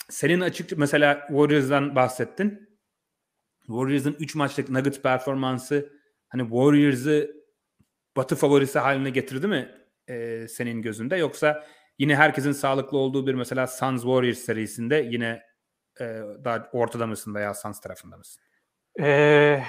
senin açık mesela Warriors'dan bahsettin. Warriors'ın 3 maçlık Nuggets performansı hani Warriors'ı batı favorisi haline getirdi mi e, senin gözünde yoksa yine herkesin sağlıklı olduğu bir mesela Suns Warriors serisinde yine e, daha ortada mısın veya Suns tarafında mısın? Ee,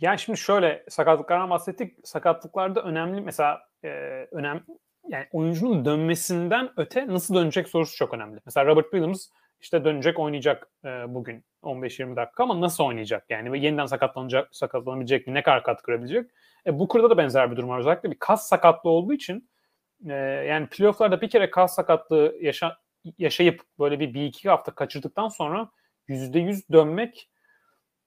yani şimdi şöyle sakatlıklardan bahsettik. Sakatlıklarda önemli mesela e, önem yani oyuncunun dönmesinden öte nasıl dönecek sorusu çok önemli. Mesela Robert Williams işte dönecek oynayacak e, bugün 15-20 dakika ama nasıl oynayacak? Yani yeniden sakatlanacak, sakatlanabilecek mi? Ne kadar katkı görebilecek? E, Booker'da da benzer bir durum var. Özellikle bir kas sakatlığı olduğu için e, yani playofflarda bir kere kas sakatlığı yaşa, yaşayıp böyle bir, bir iki hafta kaçırdıktan sonra yüzde yüz dönmek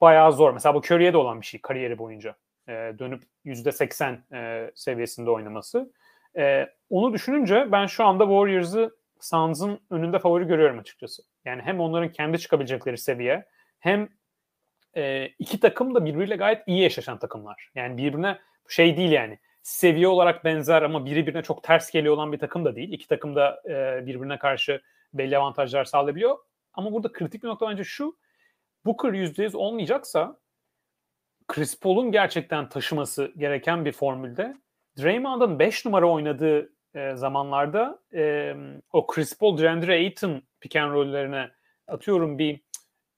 bayağı zor. Mesela bu Curry'e de olan bir şey kariyeri boyunca. E, dönüp yüzde seksen e, seviyesinde oynaması. E, onu düşününce ben şu anda Warriors'ı Suns'ın önünde favori görüyorum açıkçası. Yani hem onların kendi çıkabilecekleri seviye hem e, iki takım da birbiriyle gayet iyi eşleşen takımlar. Yani birbirine şey değil yani seviye olarak benzer ama biri birine çok ters geliyor olan bir takım da değil. İki takım da e, birbirine karşı belli avantajlar sağlayabiliyor. Ama burada kritik bir nokta bence şu. Booker %100 olmayacaksa Chris Paul'un gerçekten taşıması gereken bir formülde Draymond'ın 5 numara oynadığı e, zamanlarda e, o Chris Paul, DeAndre Ayton pick and roll'lerine atıyorum bir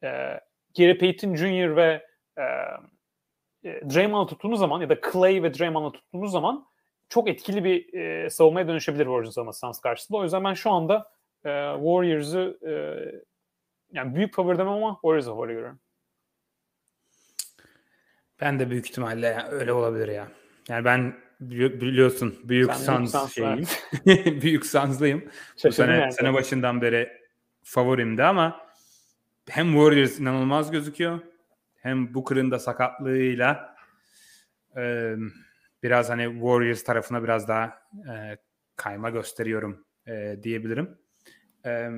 e, Gary Payton Jr. ve e, Draymond'u tuttuğunuz zaman ya da Clay ve Draymond'u tuttuğunuz zaman çok etkili bir e, savunmaya dönüşebilir Warriors ama Suns karşısında. O yüzden ben şu anda e, Warriors'ı e, yani büyük favori demem ama Warriors'ı favori görüyorum. Ben de büyük ihtimalle öyle olabilir ya. Yani ben biliyorsun büyük Suns şeyim. büyük Suns'lıyım. Bu sene, yani. sene başından beri favorimdi ama hem Warriors inanılmaz gözüküyor hem Booker'ın da sakatlığıyla e, biraz hani Warriors tarafına biraz daha e, kayma gösteriyorum e, diyebilirim. E,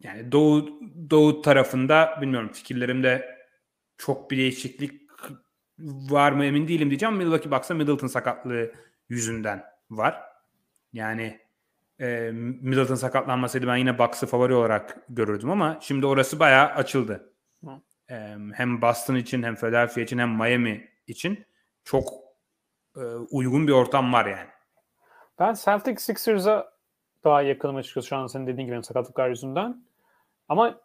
yani Doğu Doğu tarafında bilmiyorum fikirlerimde çok bir değişiklik var mı emin değilim diyeceğim. Milwaukee Bucks'a Middleton sakatlığı yüzünden var. Yani e, Middleton sakatlanmasaydı ben yine Bucks'ı favori olarak görürdüm ama şimdi orası bayağı açıldı. Hem Boston için hem Philadelphia için hem Miami için çok e, uygun bir ortam var yani. Ben Celtics Sixers'a daha yakınım açıkçası şu an senin dediğin gibi sakatlıklar yüzünden. Ama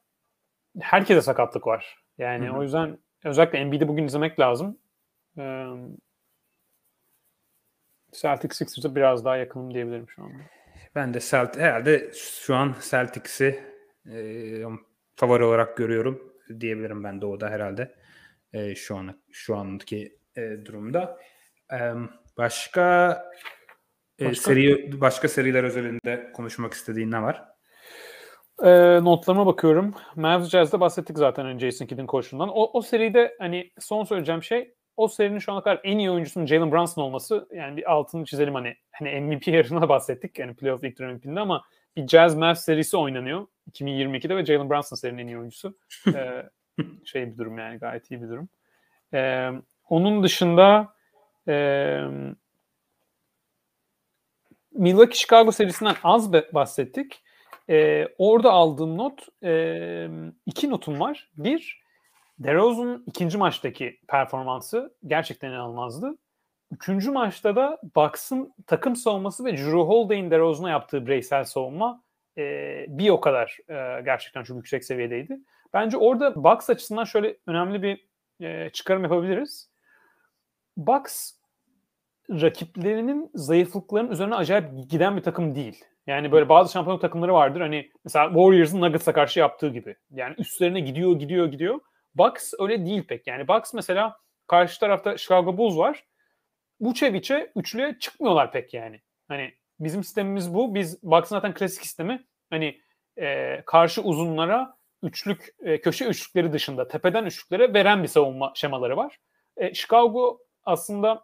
herkese sakatlık var. Yani Hı-hı. o yüzden özellikle Embiid'i bugün izlemek lazım. Ee, Celtics Sixers'a biraz daha yakınım diyebilirim şu anda. Ben de Celt herhalde şu an Celtics'i e, favori olarak görüyorum diyebilirim ben Doğu'da herhalde e, şu an şu anki e, durumda. E, başka, başka seri başka seriler özelinde konuşmak istediğin ne var? E, notlarıma bakıyorum. Mavs Jazz'da bahsettik zaten hani Jason Kidd'in koşundan. O, o seride hani son söyleyeceğim şey o serinin şu ana kadar en iyi oyuncusunun Jalen Brunson olması yani bir altını çizelim hani hani MVP yarışına bahsettik yani playoff ilk MVP'inde ama bir Jazz Mavs serisi oynanıyor 2022'de ve Jalen Brunson serinin en iyi oyuncusu. ee, şey bir durum yani gayet iyi bir durum. Ee, onun dışında e, Milwaukee Chicago serisinden az bahsettik. Ee, orada aldığım not e, iki notum var. Bir DeRozan'ın ikinci maçtaki performansı gerçekten inanılmazdı. Üçüncü maçta da Bucks'ın takım savunması ve Drew Holiday'in DeRozan'a yaptığı bireysel savunma e, bir o kadar e, gerçekten çok yüksek seviyedeydi. Bence orada Bucks açısından şöyle önemli bir e, çıkarım yapabiliriz. Bucks rakiplerinin zayıflıklarının üzerine acayip giden bir takım değil. Yani böyle bazı şampiyonluk takımları vardır. Hani mesela Warriors'ın Nuggets'a karşı yaptığı gibi. Yani üstlerine gidiyor, gidiyor, gidiyor. Bucks öyle değil pek. Yani Bucks mesela karşı tarafta Chicago Bulls var. Vucevic'e üçlüye çıkmıyorlar pek yani. Hani bizim sistemimiz bu. Biz Bucks'ın zaten klasik sistemi hani e, karşı uzunlara üçlük e, köşe üçlükleri dışında tepeden üçlüklere veren bir savunma şemaları var. E, Chicago aslında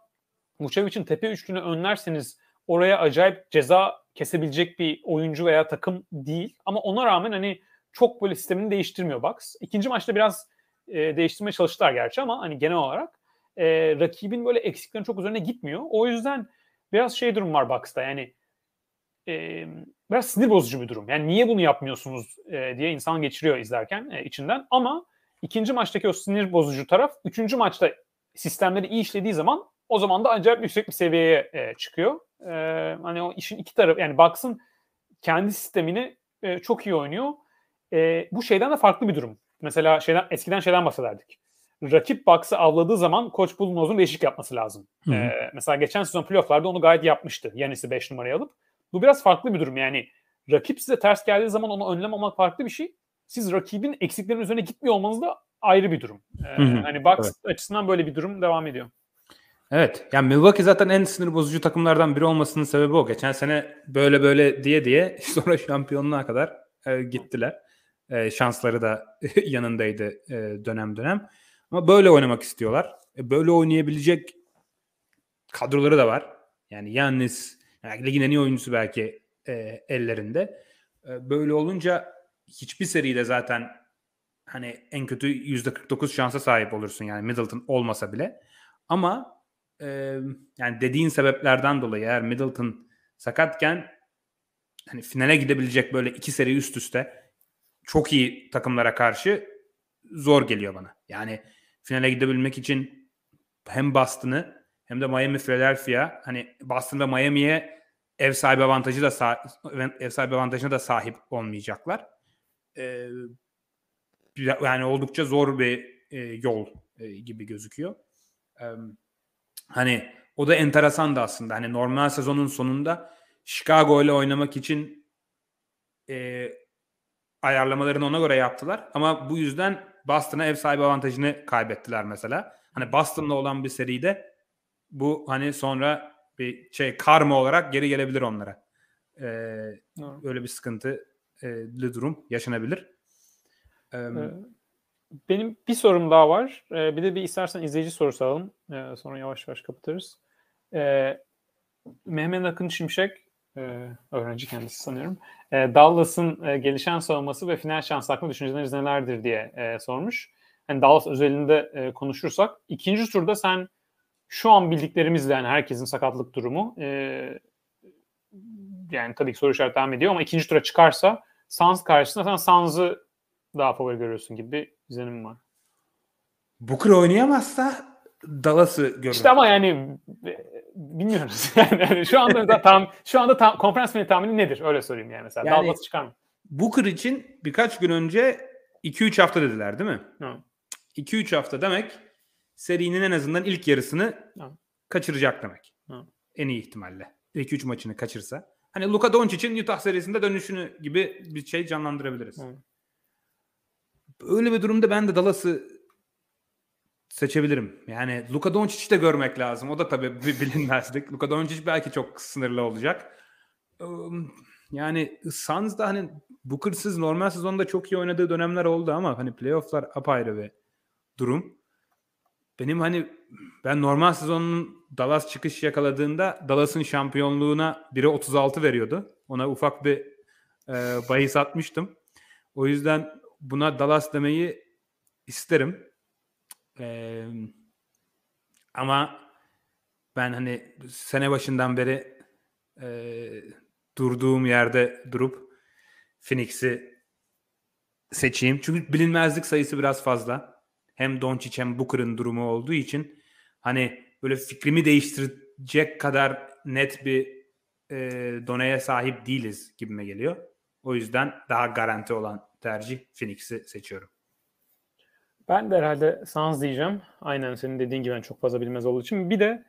Vucevic'in tepe üçlüğünü önlerseniz oraya acayip ceza kesebilecek bir oyuncu veya takım değil. Ama ona rağmen hani çok böyle sistemini değiştirmiyor Bucks. İkinci maçta biraz e, değiştirmeye çalıştılar gerçi ama hani genel olarak e, rakibin böyle eksiklerin çok üzerine gitmiyor. O yüzden biraz şey durum var Bucks'ta yani e, biraz sinir bozucu bir durum. Yani niye bunu yapmıyorsunuz e, diye insan geçiriyor izlerken e, içinden ama ikinci maçtaki o sinir bozucu taraf üçüncü maçta sistemleri iyi işlediği zaman o zaman da acayip yüksek bir seviyeye e, çıkıyor. E, hani o işin iki tarafı yani Bucks'ın kendi sistemini e, çok iyi oynuyor. E, bu şeyden de farklı bir durum. Mesela şeyden eskiden şeyden bahsederdik. Rakip Bucks'ı avladığı zaman Koç Bullnoz'un değişik yapması lazım. Ee, mesela geçen sezon playofflarda onu gayet yapmıştı. Yanis'i 5 numaraya alıp. Bu biraz farklı bir durum yani. Rakip size ters geldiği zaman onu önlem almak farklı bir şey. Siz rakibin eksiklerinin üzerine gitmiyor olmanız da ayrı bir durum. Ee, Hani Bucks evet. açısından böyle bir durum devam ediyor. Evet. Yani Milwaukee zaten en sinir bozucu takımlardan biri olmasının sebebi o. Geçen sene böyle böyle diye diye sonra şampiyonluğa kadar e, gittiler. E, şansları da yanındaydı e, dönem dönem. Ama böyle oynamak istiyorlar. E, böyle oynayabilecek kadroları da var. Yani Yannis, yani ligin en iyi oyuncusu belki e, ellerinde. E, böyle olunca hiçbir seride zaten hani en kötü %49 şansa sahip olursun yani Middleton olmasa bile. Ama e, yani dediğin sebeplerden dolayı eğer Middleton sakatken hani finale gidebilecek böyle iki seri üst üste çok iyi takımlara karşı zor geliyor bana. Yani finale gidebilmek için hem Boston'ı hem de Miami Philadelphia hani Boston ve Miami'ye ev sahibi avantajı da ev sahibi avantajına da sahip olmayacaklar. e, yani oldukça zor bir e, yol e, gibi gözüküyor. E, hani o da enteresan da aslında. Hani normal sezonun sonunda Chicago ile oynamak için e, ayarlamalarını ona göre yaptılar. Ama bu yüzden Boston'a ev sahibi avantajını kaybettiler mesela. Hani Boston'la olan bir seride bu hani sonra bir şey karma olarak geri gelebilir onlara. Ee, öyle bir sıkıntılı durum yaşanabilir. Ee, benim bir sorum daha var. Ee, bir de bir istersen izleyici sorusu alalım. Ee, sonra yavaş yavaş kapatırız. Ee, Mehmet Akın Şimşek e, öğrenci kendisi sanıyorum. E, Dallas'ın e, gelişen savunması ve final şansı hakkında düşünceleriniz nelerdir diye e, sormuş. Yani Dallas özelinde e, konuşursak ikinci turda sen şu an bildiklerimizle yani herkesin sakatlık durumu e, yani tabii ki soru işareti devam ediyor ama ikinci tura çıkarsa Suns karşısında sen Suns'ı daha favori görüyorsun gibi bir izlenim var. Booker oynayamazsa Dallas'ı görürüm. İşte ama yani bilmiyoruz. Yani, yani şu anda tam şu anda tam konferans finali tahmini nedir? Öyle sorayım yani mesela. Yani, Dallas çıkar mı? Booker için birkaç gün önce 2-3 hafta dediler değil mi? 2-3 hafta demek serinin en azından ilk yarısını Hı. kaçıracak demek. Hı. En iyi ihtimalle. 2-3 maçını kaçırsa. Hani Luka Doncic'in Utah serisinde dönüşünü gibi bir şey canlandırabiliriz. Hı. Öyle bir durumda ben de Dallas'ı seçebilirim. Yani Luka Doncic'i de görmek lazım. O da tabii bir bilinmezlik. Luka Doncic belki çok sınırlı olacak. Yani Suns da hani Booker'sız normal sezonda çok iyi oynadığı dönemler oldu ama hani playoff'lar apayrı bir durum. Benim hani ben normal sezonun Dallas çıkış yakaladığında Dallas'ın şampiyonluğuna biri 36 veriyordu. Ona ufak bir e, bahis atmıştım. O yüzden buna Dallas demeyi isterim. Ee, ama ben hani sene başından beri e, durduğum yerde durup Phoenix'i seçeyim. Çünkü bilinmezlik sayısı biraz fazla. Hem Doncic hem Booker'ın durumu olduğu için hani böyle fikrimi değiştirecek kadar net bir e, donaya sahip değiliz gibime geliyor. O yüzden daha garanti olan tercih Phoenix'i seçiyorum. Ben de herhalde Suns diyeceğim. Aynen senin dediğin gibi ben çok fazla bilmez olduğu için. Bir de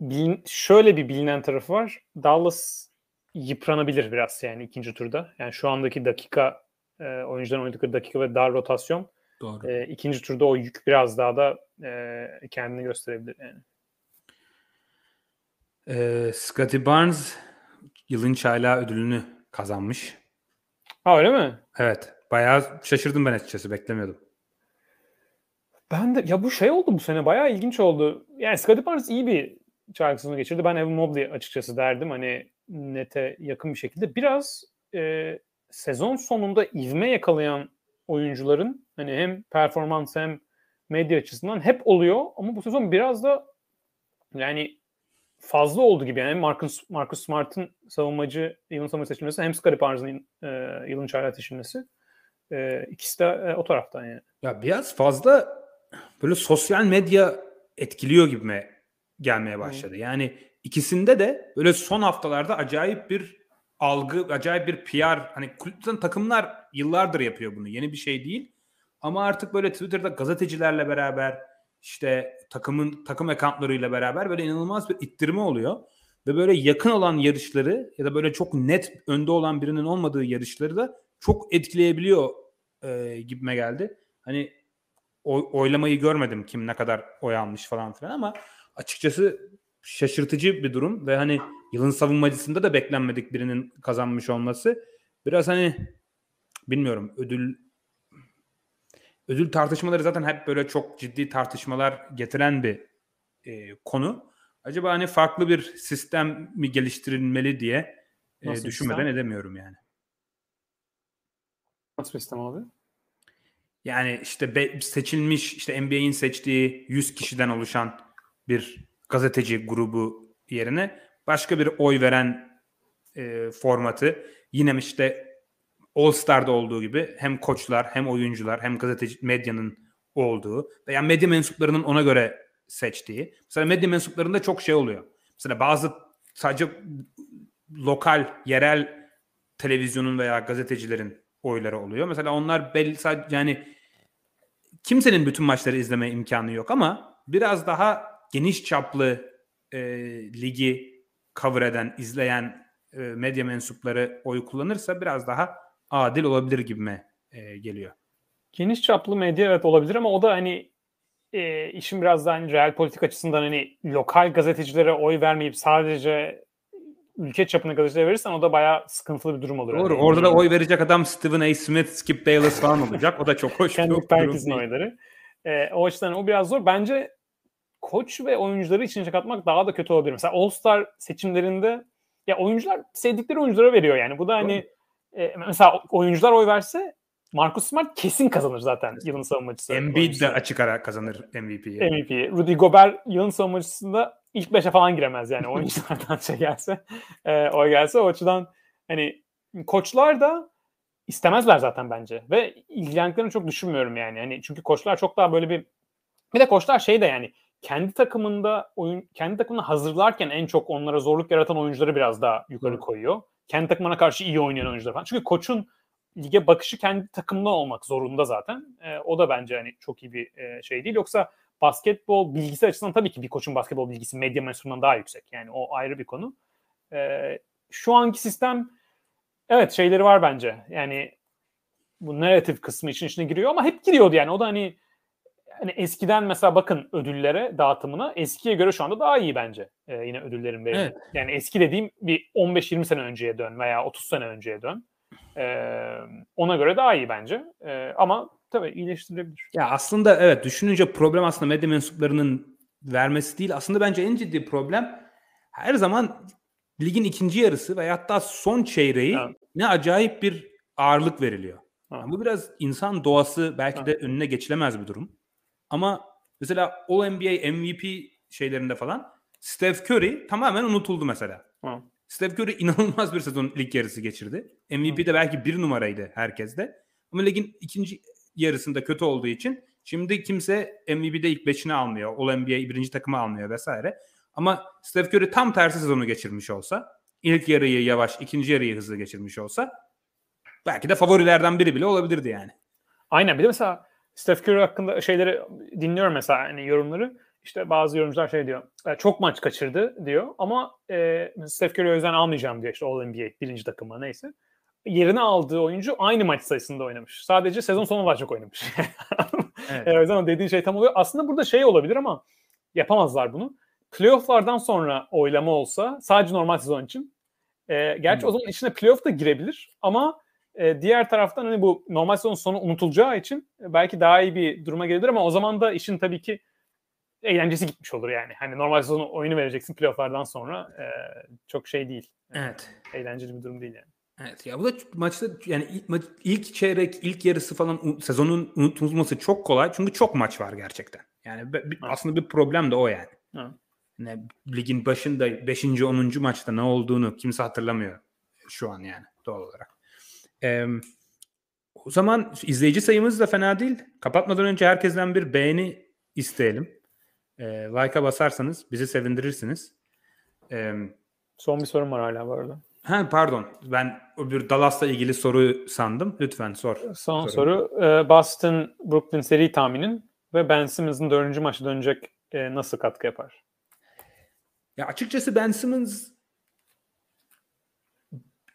bilin, şöyle bir bilinen tarafı var. Dallas yıpranabilir biraz yani ikinci turda. Yani şu andaki dakika e, oyuncuların oynadıkları dakika ve dar rotasyon. Doğru. E, ikinci turda o yük biraz daha da e, kendini gösterebilir yani. E, Scotty Barnes yılın çaylağı ödülünü kazanmış. Ha öyle mi? Evet. Bayağı şaşırdım ben açıkçası. Beklemiyordum. Ben de ya bu şey oldu bu sene bayağı ilginç oldu. Yani Scottie Barnes iyi bir çaylak geçirdi. Ben Evan Mobley açıkçası derdim hani nete yakın bir şekilde. Biraz e, sezon sonunda ivme yakalayan oyuncuların hani hem performans hem medya açısından hep oluyor ama bu sezon biraz da yani fazla oldu gibi. Yani Marcus, Marcus Smart'ın savunmacı yılın savunmacı seçilmesi hem Scottie Barnes'ın e, yılın çaylak seçilmesi. E, ikisi de e, o taraftan yani. Ya biraz fazla böyle sosyal medya etkiliyor gibime gelmeye başladı. Hmm. Yani ikisinde de böyle son haftalarda acayip bir algı, acayip bir PR hani kulüpten takımlar yıllardır yapıyor bunu. Yeni bir şey değil. Ama artık böyle Twitter'da gazetecilerle beraber işte takımın takım ekantlarıyla beraber böyle inanılmaz bir ittirme oluyor. Ve böyle yakın olan yarışları ya da böyle çok net önde olan birinin olmadığı yarışları da çok etkileyebiliyor e, gibime geldi. Hani oy, oylamayı görmedim kim ne kadar oy almış falan filan ama açıkçası şaşırtıcı bir durum ve hani yılın savunmacısında da beklenmedik birinin kazanmış olması biraz hani bilmiyorum ödül ödül tartışmaları zaten hep böyle çok ciddi tartışmalar getiren bir e, konu. Acaba hani farklı bir sistem mi geliştirilmeli diye e, düşünmeden sistem? edemiyorum yani. Nasıl bir sistem abi? Yani işte seçilmiş işte NBA'in seçtiği 100 kişiden oluşan bir gazeteci grubu yerine başka bir oy veren e, formatı yine işte All Star'da olduğu gibi hem koçlar hem oyuncular hem gazeteci medyanın olduğu veya medya mensuplarının ona göre seçtiği. Mesela medya mensuplarında çok şey oluyor. Mesela bazı sadece lokal, yerel televizyonun veya gazetecilerin oyları oluyor. Mesela onlar belli sadece yani kimsenin bütün maçları izleme imkanı yok ama biraz daha geniş çaplı e, ligi cover eden, izleyen e, medya mensupları oy kullanırsa biraz daha adil olabilir gibime e, geliyor. Geniş çaplı medya evet olabilir ama o da hani e, işin biraz daha hani real politik açısından hani lokal gazetecilere oy vermeyip sadece ülke çapına gazetecilere verirsen o da bayağı sıkıntılı bir durum olur. Doğru. Yani. Orada da oy verecek adam Stephen A. Smith, Skip Bayless falan olacak. O da çok hoş Kendi değil. oyları. E, o açıdan o biraz zor. Bence koç ve oyuncuları içine katmak daha da kötü olabilir. Mesela All-Star seçimlerinde ya oyuncular sevdikleri oyunculara veriyor yani. Bu da hani e, mesela oyuncular oy verse Marcus Smart kesin kazanır zaten yılın savunmacısı. Embiid de açık ara kazanır MVP'yi. MVP. Rudy Gobert yılın savunmacısında ilk beşe falan giremez yani oyunculardan şey gelse. E, o gelse o açıdan hani koçlar da istemezler zaten bence. Ve ilgilendiklerini çok düşünmüyorum yani. Hani çünkü koçlar çok daha böyle bir bir de koçlar şey de yani kendi takımında oyun kendi takımını hazırlarken en çok onlara zorluk yaratan oyuncuları biraz daha yukarı koyuyor. Kendi takımına karşı iyi oynayan oyuncular falan. Çünkü koçun lige bakışı kendi takımında olmak zorunda zaten. E, o da bence hani çok iyi bir e, şey değil. Yoksa basketbol bilgisi açısından tabii ki bir koçun basketbol bilgisi medya mensubundan daha yüksek. Yani o ayrı bir konu. E, şu anki sistem evet şeyleri var bence. Yani bu narratif kısmı için içine giriyor ama hep giriyordu yani. O da hani hani eskiden mesela bakın ödüllere dağıtımına eskiye göre şu anda daha iyi bence e, yine ödüllerin verilmesi. Evet. Yani eski dediğim bir 15-20 sene önceye dön veya 30 sene önceye dön. E, ona göre daha iyi bence. E, ama tabii iyileştirilebilir. Ya aslında evet düşününce problem aslında medya mensuplarının vermesi değil. Aslında bence en ciddi problem her zaman ligin ikinci yarısı veya hatta son çeyreği Evet. ne acayip bir ağırlık veriliyor. Evet. Yani bu biraz insan doğası belki de Evet. önüne geçilemez bir durum. Ama mesela All NBA MVP şeylerinde falan Steph Curry tamamen unutuldu mesela. Evet. Steph Curry inanılmaz bir sezon lig yarısı geçirdi. MVP'de belki bir numaraydı herkeste. Ama ligin ikinci yarısında kötü olduğu için şimdi kimse MVP'de ilk beşini almıyor. All NBA birinci takımı almıyor vesaire. Ama Steph Curry tam tersi sezonu geçirmiş olsa, ilk yarıyı yavaş, ikinci yarıyı hızlı geçirmiş olsa belki de favorilerden biri bile olabilirdi yani. Aynen bir de mesela Steph Curry hakkında şeyleri dinliyorum mesela hani yorumları. İşte bazı yorumcular şey diyor. "E, Çok maç kaçırdı diyor ama e, Steph Curry o yüzden almayacağım diyor işte All NBA birinci takıma neyse. Yerine aldığı oyuncu aynı maç sayısında oynamış. Sadece sezon sonu daha çok oynamış. Evet. E, o yüzden o dediğin şey tam oluyor. Aslında burada şey olabilir ama yapamazlar bunu. Playoff'lardan sonra oylama olsa sadece normal sezon için. E, gerçi Hmm. o zaman içine playoff da girebilir ama e, diğer taraftan hani bu normal sezon sonu unutulacağı için belki daha iyi bir duruma gelebilir ama o zaman da işin tabii ki eğlencesi gitmiş olur yani. Hani normal sezonu oyunu vereceksin playoff'lardan sonra e, çok şey değil. Evet. Eğlenceli bir durum değil yani. Evet ya bu da maçta yani ilk, çeyrek, ilk yarısı falan sezonun unutulması çok kolay. Çünkü çok maç var gerçekten. Yani aslında bir problem de o yani. Evet. Ne, ligin başında 5. 10. maçta ne olduğunu kimse hatırlamıyor şu an yani doğal olarak. Ee, o zaman izleyici sayımız da fena değil. Kapatmadan önce herkesten bir beğeni isteyelim. Ee, like'a basarsanız bizi sevindirirsiniz. Ee, Son bir sorum var hala bu arada. Ha pardon. Ben öbür Dallas'la ilgili soru sandım. Lütfen sor. Son Sorun. soru. e, Boston Brooklyn seri tahminin ve Ben Simmons'ın dördüncü maçta dönecek e, nasıl katkı yapar? Ya açıkçası Ben Simmons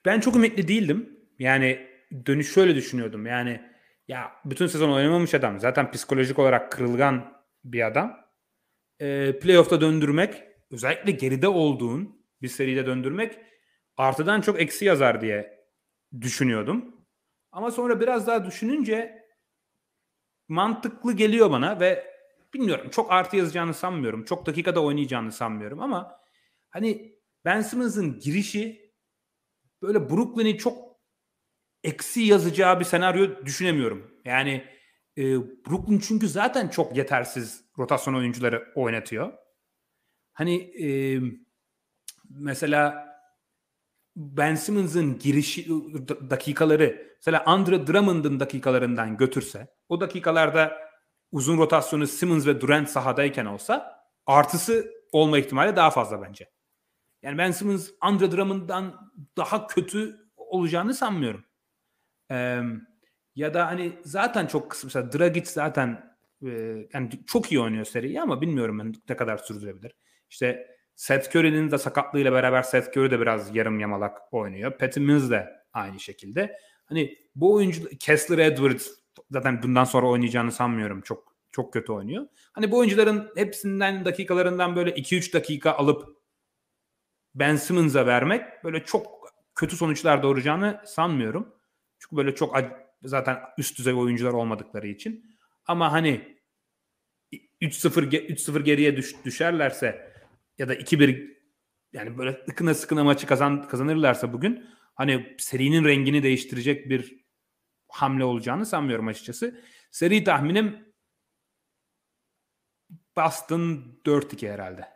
ben çok ümitli değildim. Yani dönüş şöyle düşünüyordum. Yani ya bütün sezon oynamamış adam. Zaten psikolojik olarak kırılgan bir adam. Ee, playoff'ta döndürmek özellikle geride olduğun bir seride döndürmek artıdan çok eksi yazar diye düşünüyordum. Ama sonra biraz daha düşününce mantıklı geliyor bana ve bilmiyorum çok artı yazacağını sanmıyorum. Çok dakikada oynayacağını sanmıyorum ama hani Ben Simmons'ın girişi böyle Brooklyn'i çok eksi yazacağı bir senaryo düşünemiyorum. Yani e, Brooklyn çünkü zaten çok yetersiz rotasyon oyuncuları oynatıyor. Hani e, mesela Ben Simmons'ın girişi d- dakikaları mesela Andre Drummond'ın dakikalarından götürse o dakikalarda uzun rotasyonu Simmons ve Durant sahadayken olsa artısı olma ihtimali daha fazla bence. Yani Ben Simmons Andre Drummond'dan daha kötü olacağını sanmıyorum. Ee, ya da hani zaten çok kısa mesela Dragic zaten e, yani çok iyi oynuyor seriyi ama bilmiyorum ben ne kadar sürdürebilir. İşte Seth Curry'nin de sakatlığıyla beraber Seth Curry de biraz yarım yamalak oynuyor. Patty Mills de aynı şekilde. Hani bu oyuncu Kessler Edwards zaten bundan sonra oynayacağını sanmıyorum. Çok çok kötü oynuyor. Hani bu oyuncuların hepsinden dakikalarından böyle 2-3 dakika alıp Ben Simmons'a vermek böyle çok kötü sonuçlar doğuracağını sanmıyorum. Çünkü böyle çok zaten üst düzey oyuncular olmadıkları için. Ama hani 3-0 3-0 geriye düş, düşerlerse ya da 2-1 yani böyle sıkına sıkına maçı kazan, kazanırlarsa bugün hani serinin rengini değiştirecek bir hamle olacağını sanmıyorum açıkçası. Seri tahminim Boston 4-2 herhalde.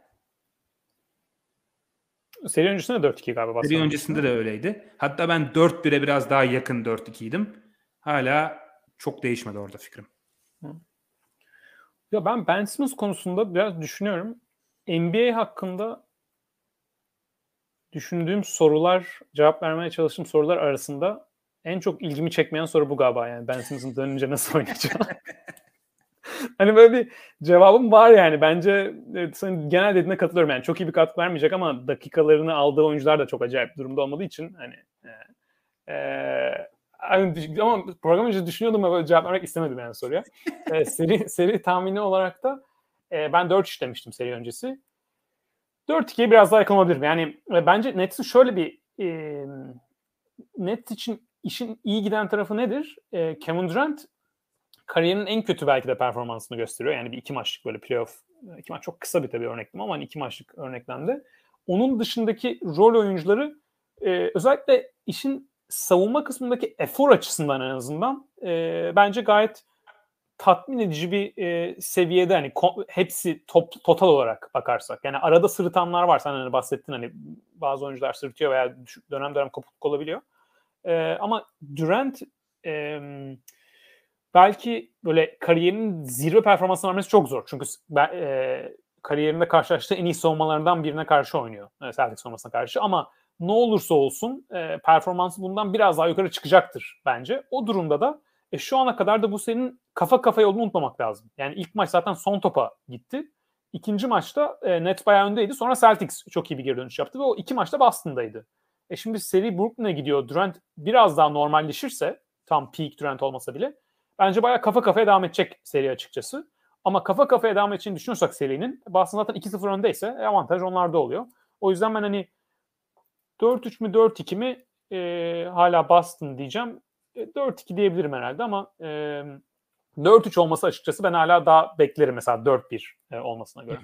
Seri öncesinde 4-2 galiba. Boston. Seri öncesinde de öyleydi. Hatta ben 4-1'e biraz daha yakın 4-2'ydim. Hala çok değişmedi orada fikrim. Ya ben Ben Simmons konusunda biraz düşünüyorum. NBA hakkında düşündüğüm sorular, cevap vermeye çalıştığım sorular arasında en çok ilgimi çekmeyen soru bu galiba yani. Ben Simmons'ın dönünce nasıl oynayacağım? hani böyle bir cevabım var yani. Bence evet, senin genel dediğine katılıyorum yani. Çok iyi bir katkı vermeyecek ama dakikalarını aldığı oyuncular da çok acayip durumda olmadığı için hani e, e, ama program önce düşünüyordum ama böyle cevap vermek istemedim yani soruya. e, seri, seri tahmini olarak da e, ben 4 işlemiştim seri öncesi. 4-2'ye biraz daha yakın olabilirim. Yani e, bence Nets'in şöyle bir e, Nets için işin iyi giden tarafı nedir? E, Kevin Durant kariyerinin en kötü belki de performansını gösteriyor. Yani bir iki maçlık böyle playoff, iki maç çok kısa bir tabii örneklem ama hani iki maçlık örneklemde. Onun dışındaki rol oyuncuları e, özellikle işin savunma kısmındaki efor açısından en azından e, bence gayet tatmin edici bir e, seviyede hani ko- hepsi top, total olarak bakarsak. Yani arada sırıtanlar var. Sen hani bahsettin hani bazı oyuncular sırıtıyor veya dönem dönem kopukluk olabiliyor. E, ama Durant e, belki böyle kariyerinin zirve performansını vermesi çok zor. Çünkü e, kariyerinde karşılaştığı en iyi savunmalarından birine karşı oynuyor. E, Celtics savunmasına karşı ama ne olursa olsun e, performansı bundan biraz daha yukarı çıkacaktır bence. O durumda da e, şu ana kadar da bu senin kafa kafaya olduğunu unutmamak lazım. Yani ilk maç zaten son topa gitti. İkinci maçta e, Nets bayağı öndeydi. Sonra Celtics çok iyi bir geri dönüş yaptı ve o iki maçta Boston'daydı. E şimdi seri Brooklyn'e gidiyor. Durant biraz daha normalleşirse tam peak Durant olmasa bile bence bayağı kafa kafaya devam edecek seri açıkçası. Ama kafa kafaya devam edeceğini düşünüyorsak serinin Boston zaten 2-0 öndeyse e, avantaj onlarda oluyor. O yüzden ben hani 4-3 mü 4-2 mi e, hala Boston diyeceğim. 4-2 e, diyebilirim herhalde ama e, 4-3 olması açıkçası ben hala daha beklerim mesela 4-1 e, olmasına göre.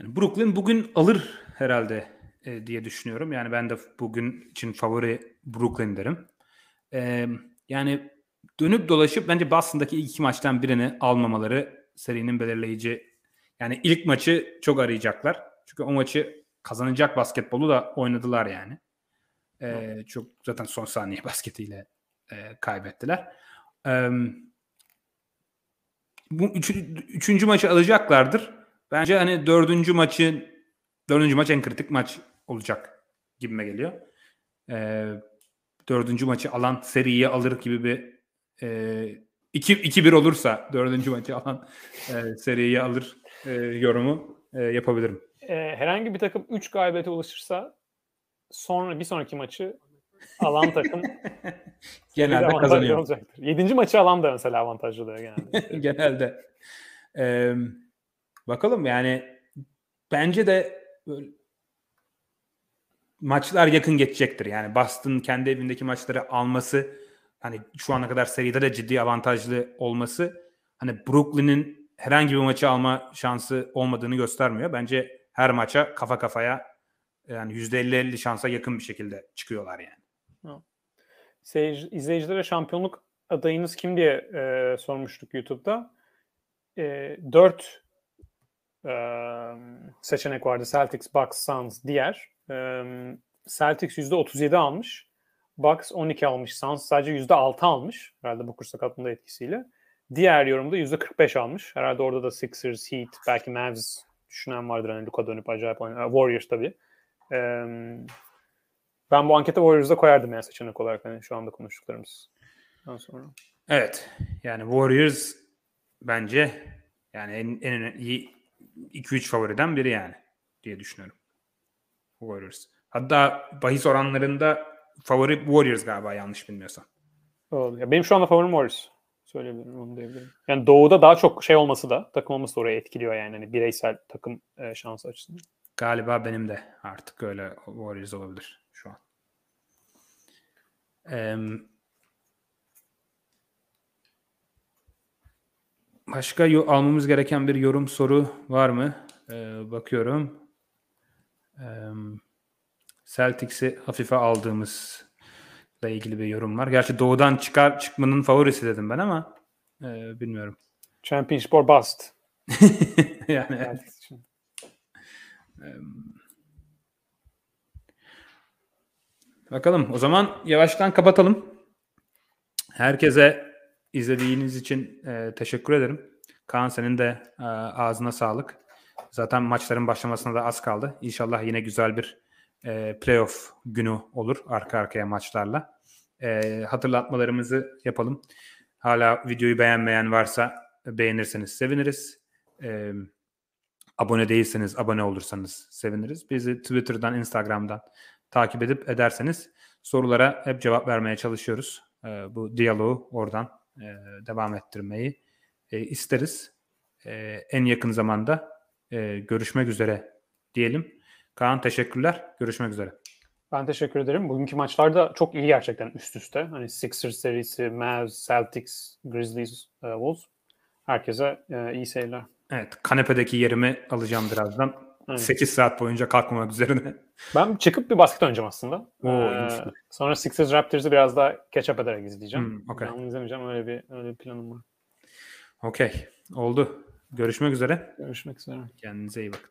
Yani Brooklyn bugün alır herhalde e, diye düşünüyorum. Yani ben de bugün için favori Brooklyn derim. E, yani dönüp dolaşıp bence Boston'daki ilk iki maçtan birini almamaları serinin belirleyici. Yani ilk maçı çok arayacaklar. Çünkü o maçı kazanacak basketbolu da oynadılar yani. E, çok zaten son saniye basketiyle e, kaybettiler. E, bu üç, üçüncü maçı alacaklardır. Bence hani dördüncü maçı dördüncü maç en kritik maç olacak gibime geliyor. E, dördüncü maçı alan seriyi alır gibi bir e, 2-1 olursa dördüncü maçı alan e, seriyi alır e, yorumu e, yapabilirim. E, herhangi bir takım 3 galibiyete ulaşırsa sonra bir sonraki maçı alan takım genelde kazanıyor. Olacaktır. Yedinci maçı alan da mesela avantajlı oluyor genelde. genelde. Ee, bakalım yani bence de böyle maçlar yakın geçecektir. Yani Boston kendi evindeki maçları alması hani şu ana kadar seride de ciddi avantajlı olması hani Brooklyn'in herhangi bir maçı alma şansı olmadığını göstermiyor. Bence her maça kafa kafaya yani %50-50 şansa yakın bir şekilde çıkıyorlar yani. Seyirci, izleyicilere şampiyonluk adayınız kim diye e, sormuştuk YouTube'da. E, 4 e, seçenek vardı. Celtics, Bucks, Suns, diğer. E, Celtics %37 almış. Bucks 12 almış. Suns sadece %6 almış. Herhalde bu kurs sakatlığında etkisiyle. Diğer yorumda %45 almış. Herhalde orada da Sixers, Heat, belki Mavs düşünen vardır. Hani Luka dönüp acayip oynuyor. Warriors tabii. Ee, Ben bu ankete Warriors'da koyardım yani seçenek olarak hani şu anda konuştuklarımız. sonra. Evet. Yani Warriors bence yani en, en iyi 2-3 favoriden biri yani diye düşünüyorum. Warriors. Hatta bahis oranlarında favori Warriors galiba yanlış bilmiyorsam. Ya benim şu anda favorim Warriors. Söyleyebilirim, onu diyebilirim. Yani doğuda daha çok şey olması da, takım olması oraya etkiliyor yani. Hani bireysel takım e, şansı açısından. Galiba benim de artık öyle Warriors olabilir şu an. Ee, başka almamız gereken bir yorum soru var mı? Ee, bakıyorum. Ee, Celtics'i hafife aldığımızla ilgili bir yorum var. Gerçi doğudan çıkar çıkmanın favorisi dedim ben ama e, bilmiyorum. Championship or bust. yani için. Bakalım o zaman yavaştan kapatalım. Herkese izlediğiniz için e, teşekkür ederim. Kaan senin de e, ağzına sağlık. Zaten maçların başlamasına da az kaldı. İnşallah yine güzel bir e, playoff günü olur arka arkaya maçlarla. E, hatırlatmalarımızı yapalım. Hala videoyu beğenmeyen varsa beğenirseniz seviniriz. E, abone değilseniz abone olursanız seviniriz. Bizi Twitter'dan, Instagram'dan takip edip ederseniz sorulara hep cevap vermeye çalışıyoruz. E, bu diyaloğu oradan e, devam ettirmeyi e, isteriz. E, en yakın zamanda e, görüşmek üzere diyelim. Kaan teşekkürler. Görüşmek üzere. Ben teşekkür ederim. Bugünkü maçlar da çok iyi gerçekten üst üste. Hani Sixers serisi, Mavs, Celtics, Grizzlies, e, Wolves. Herkese e, iyi seyirler. Evet, kanepedeki yerimi alacağım birazdan. Evet. 8 saat boyunca kalkmamak üzerine. Ben çıkıp bir basket oynayacağım aslında. Oo, Ee, sonra Sixers Raptors'ı biraz daha catch up ederek izleyeceğim. Hmm, okey. Ben izlemeyeceğim. Öyle bir, öyle bir planım var. Okey. Oldu. Görüşmek üzere. Görüşmek üzere. Kendinize iyi bakın.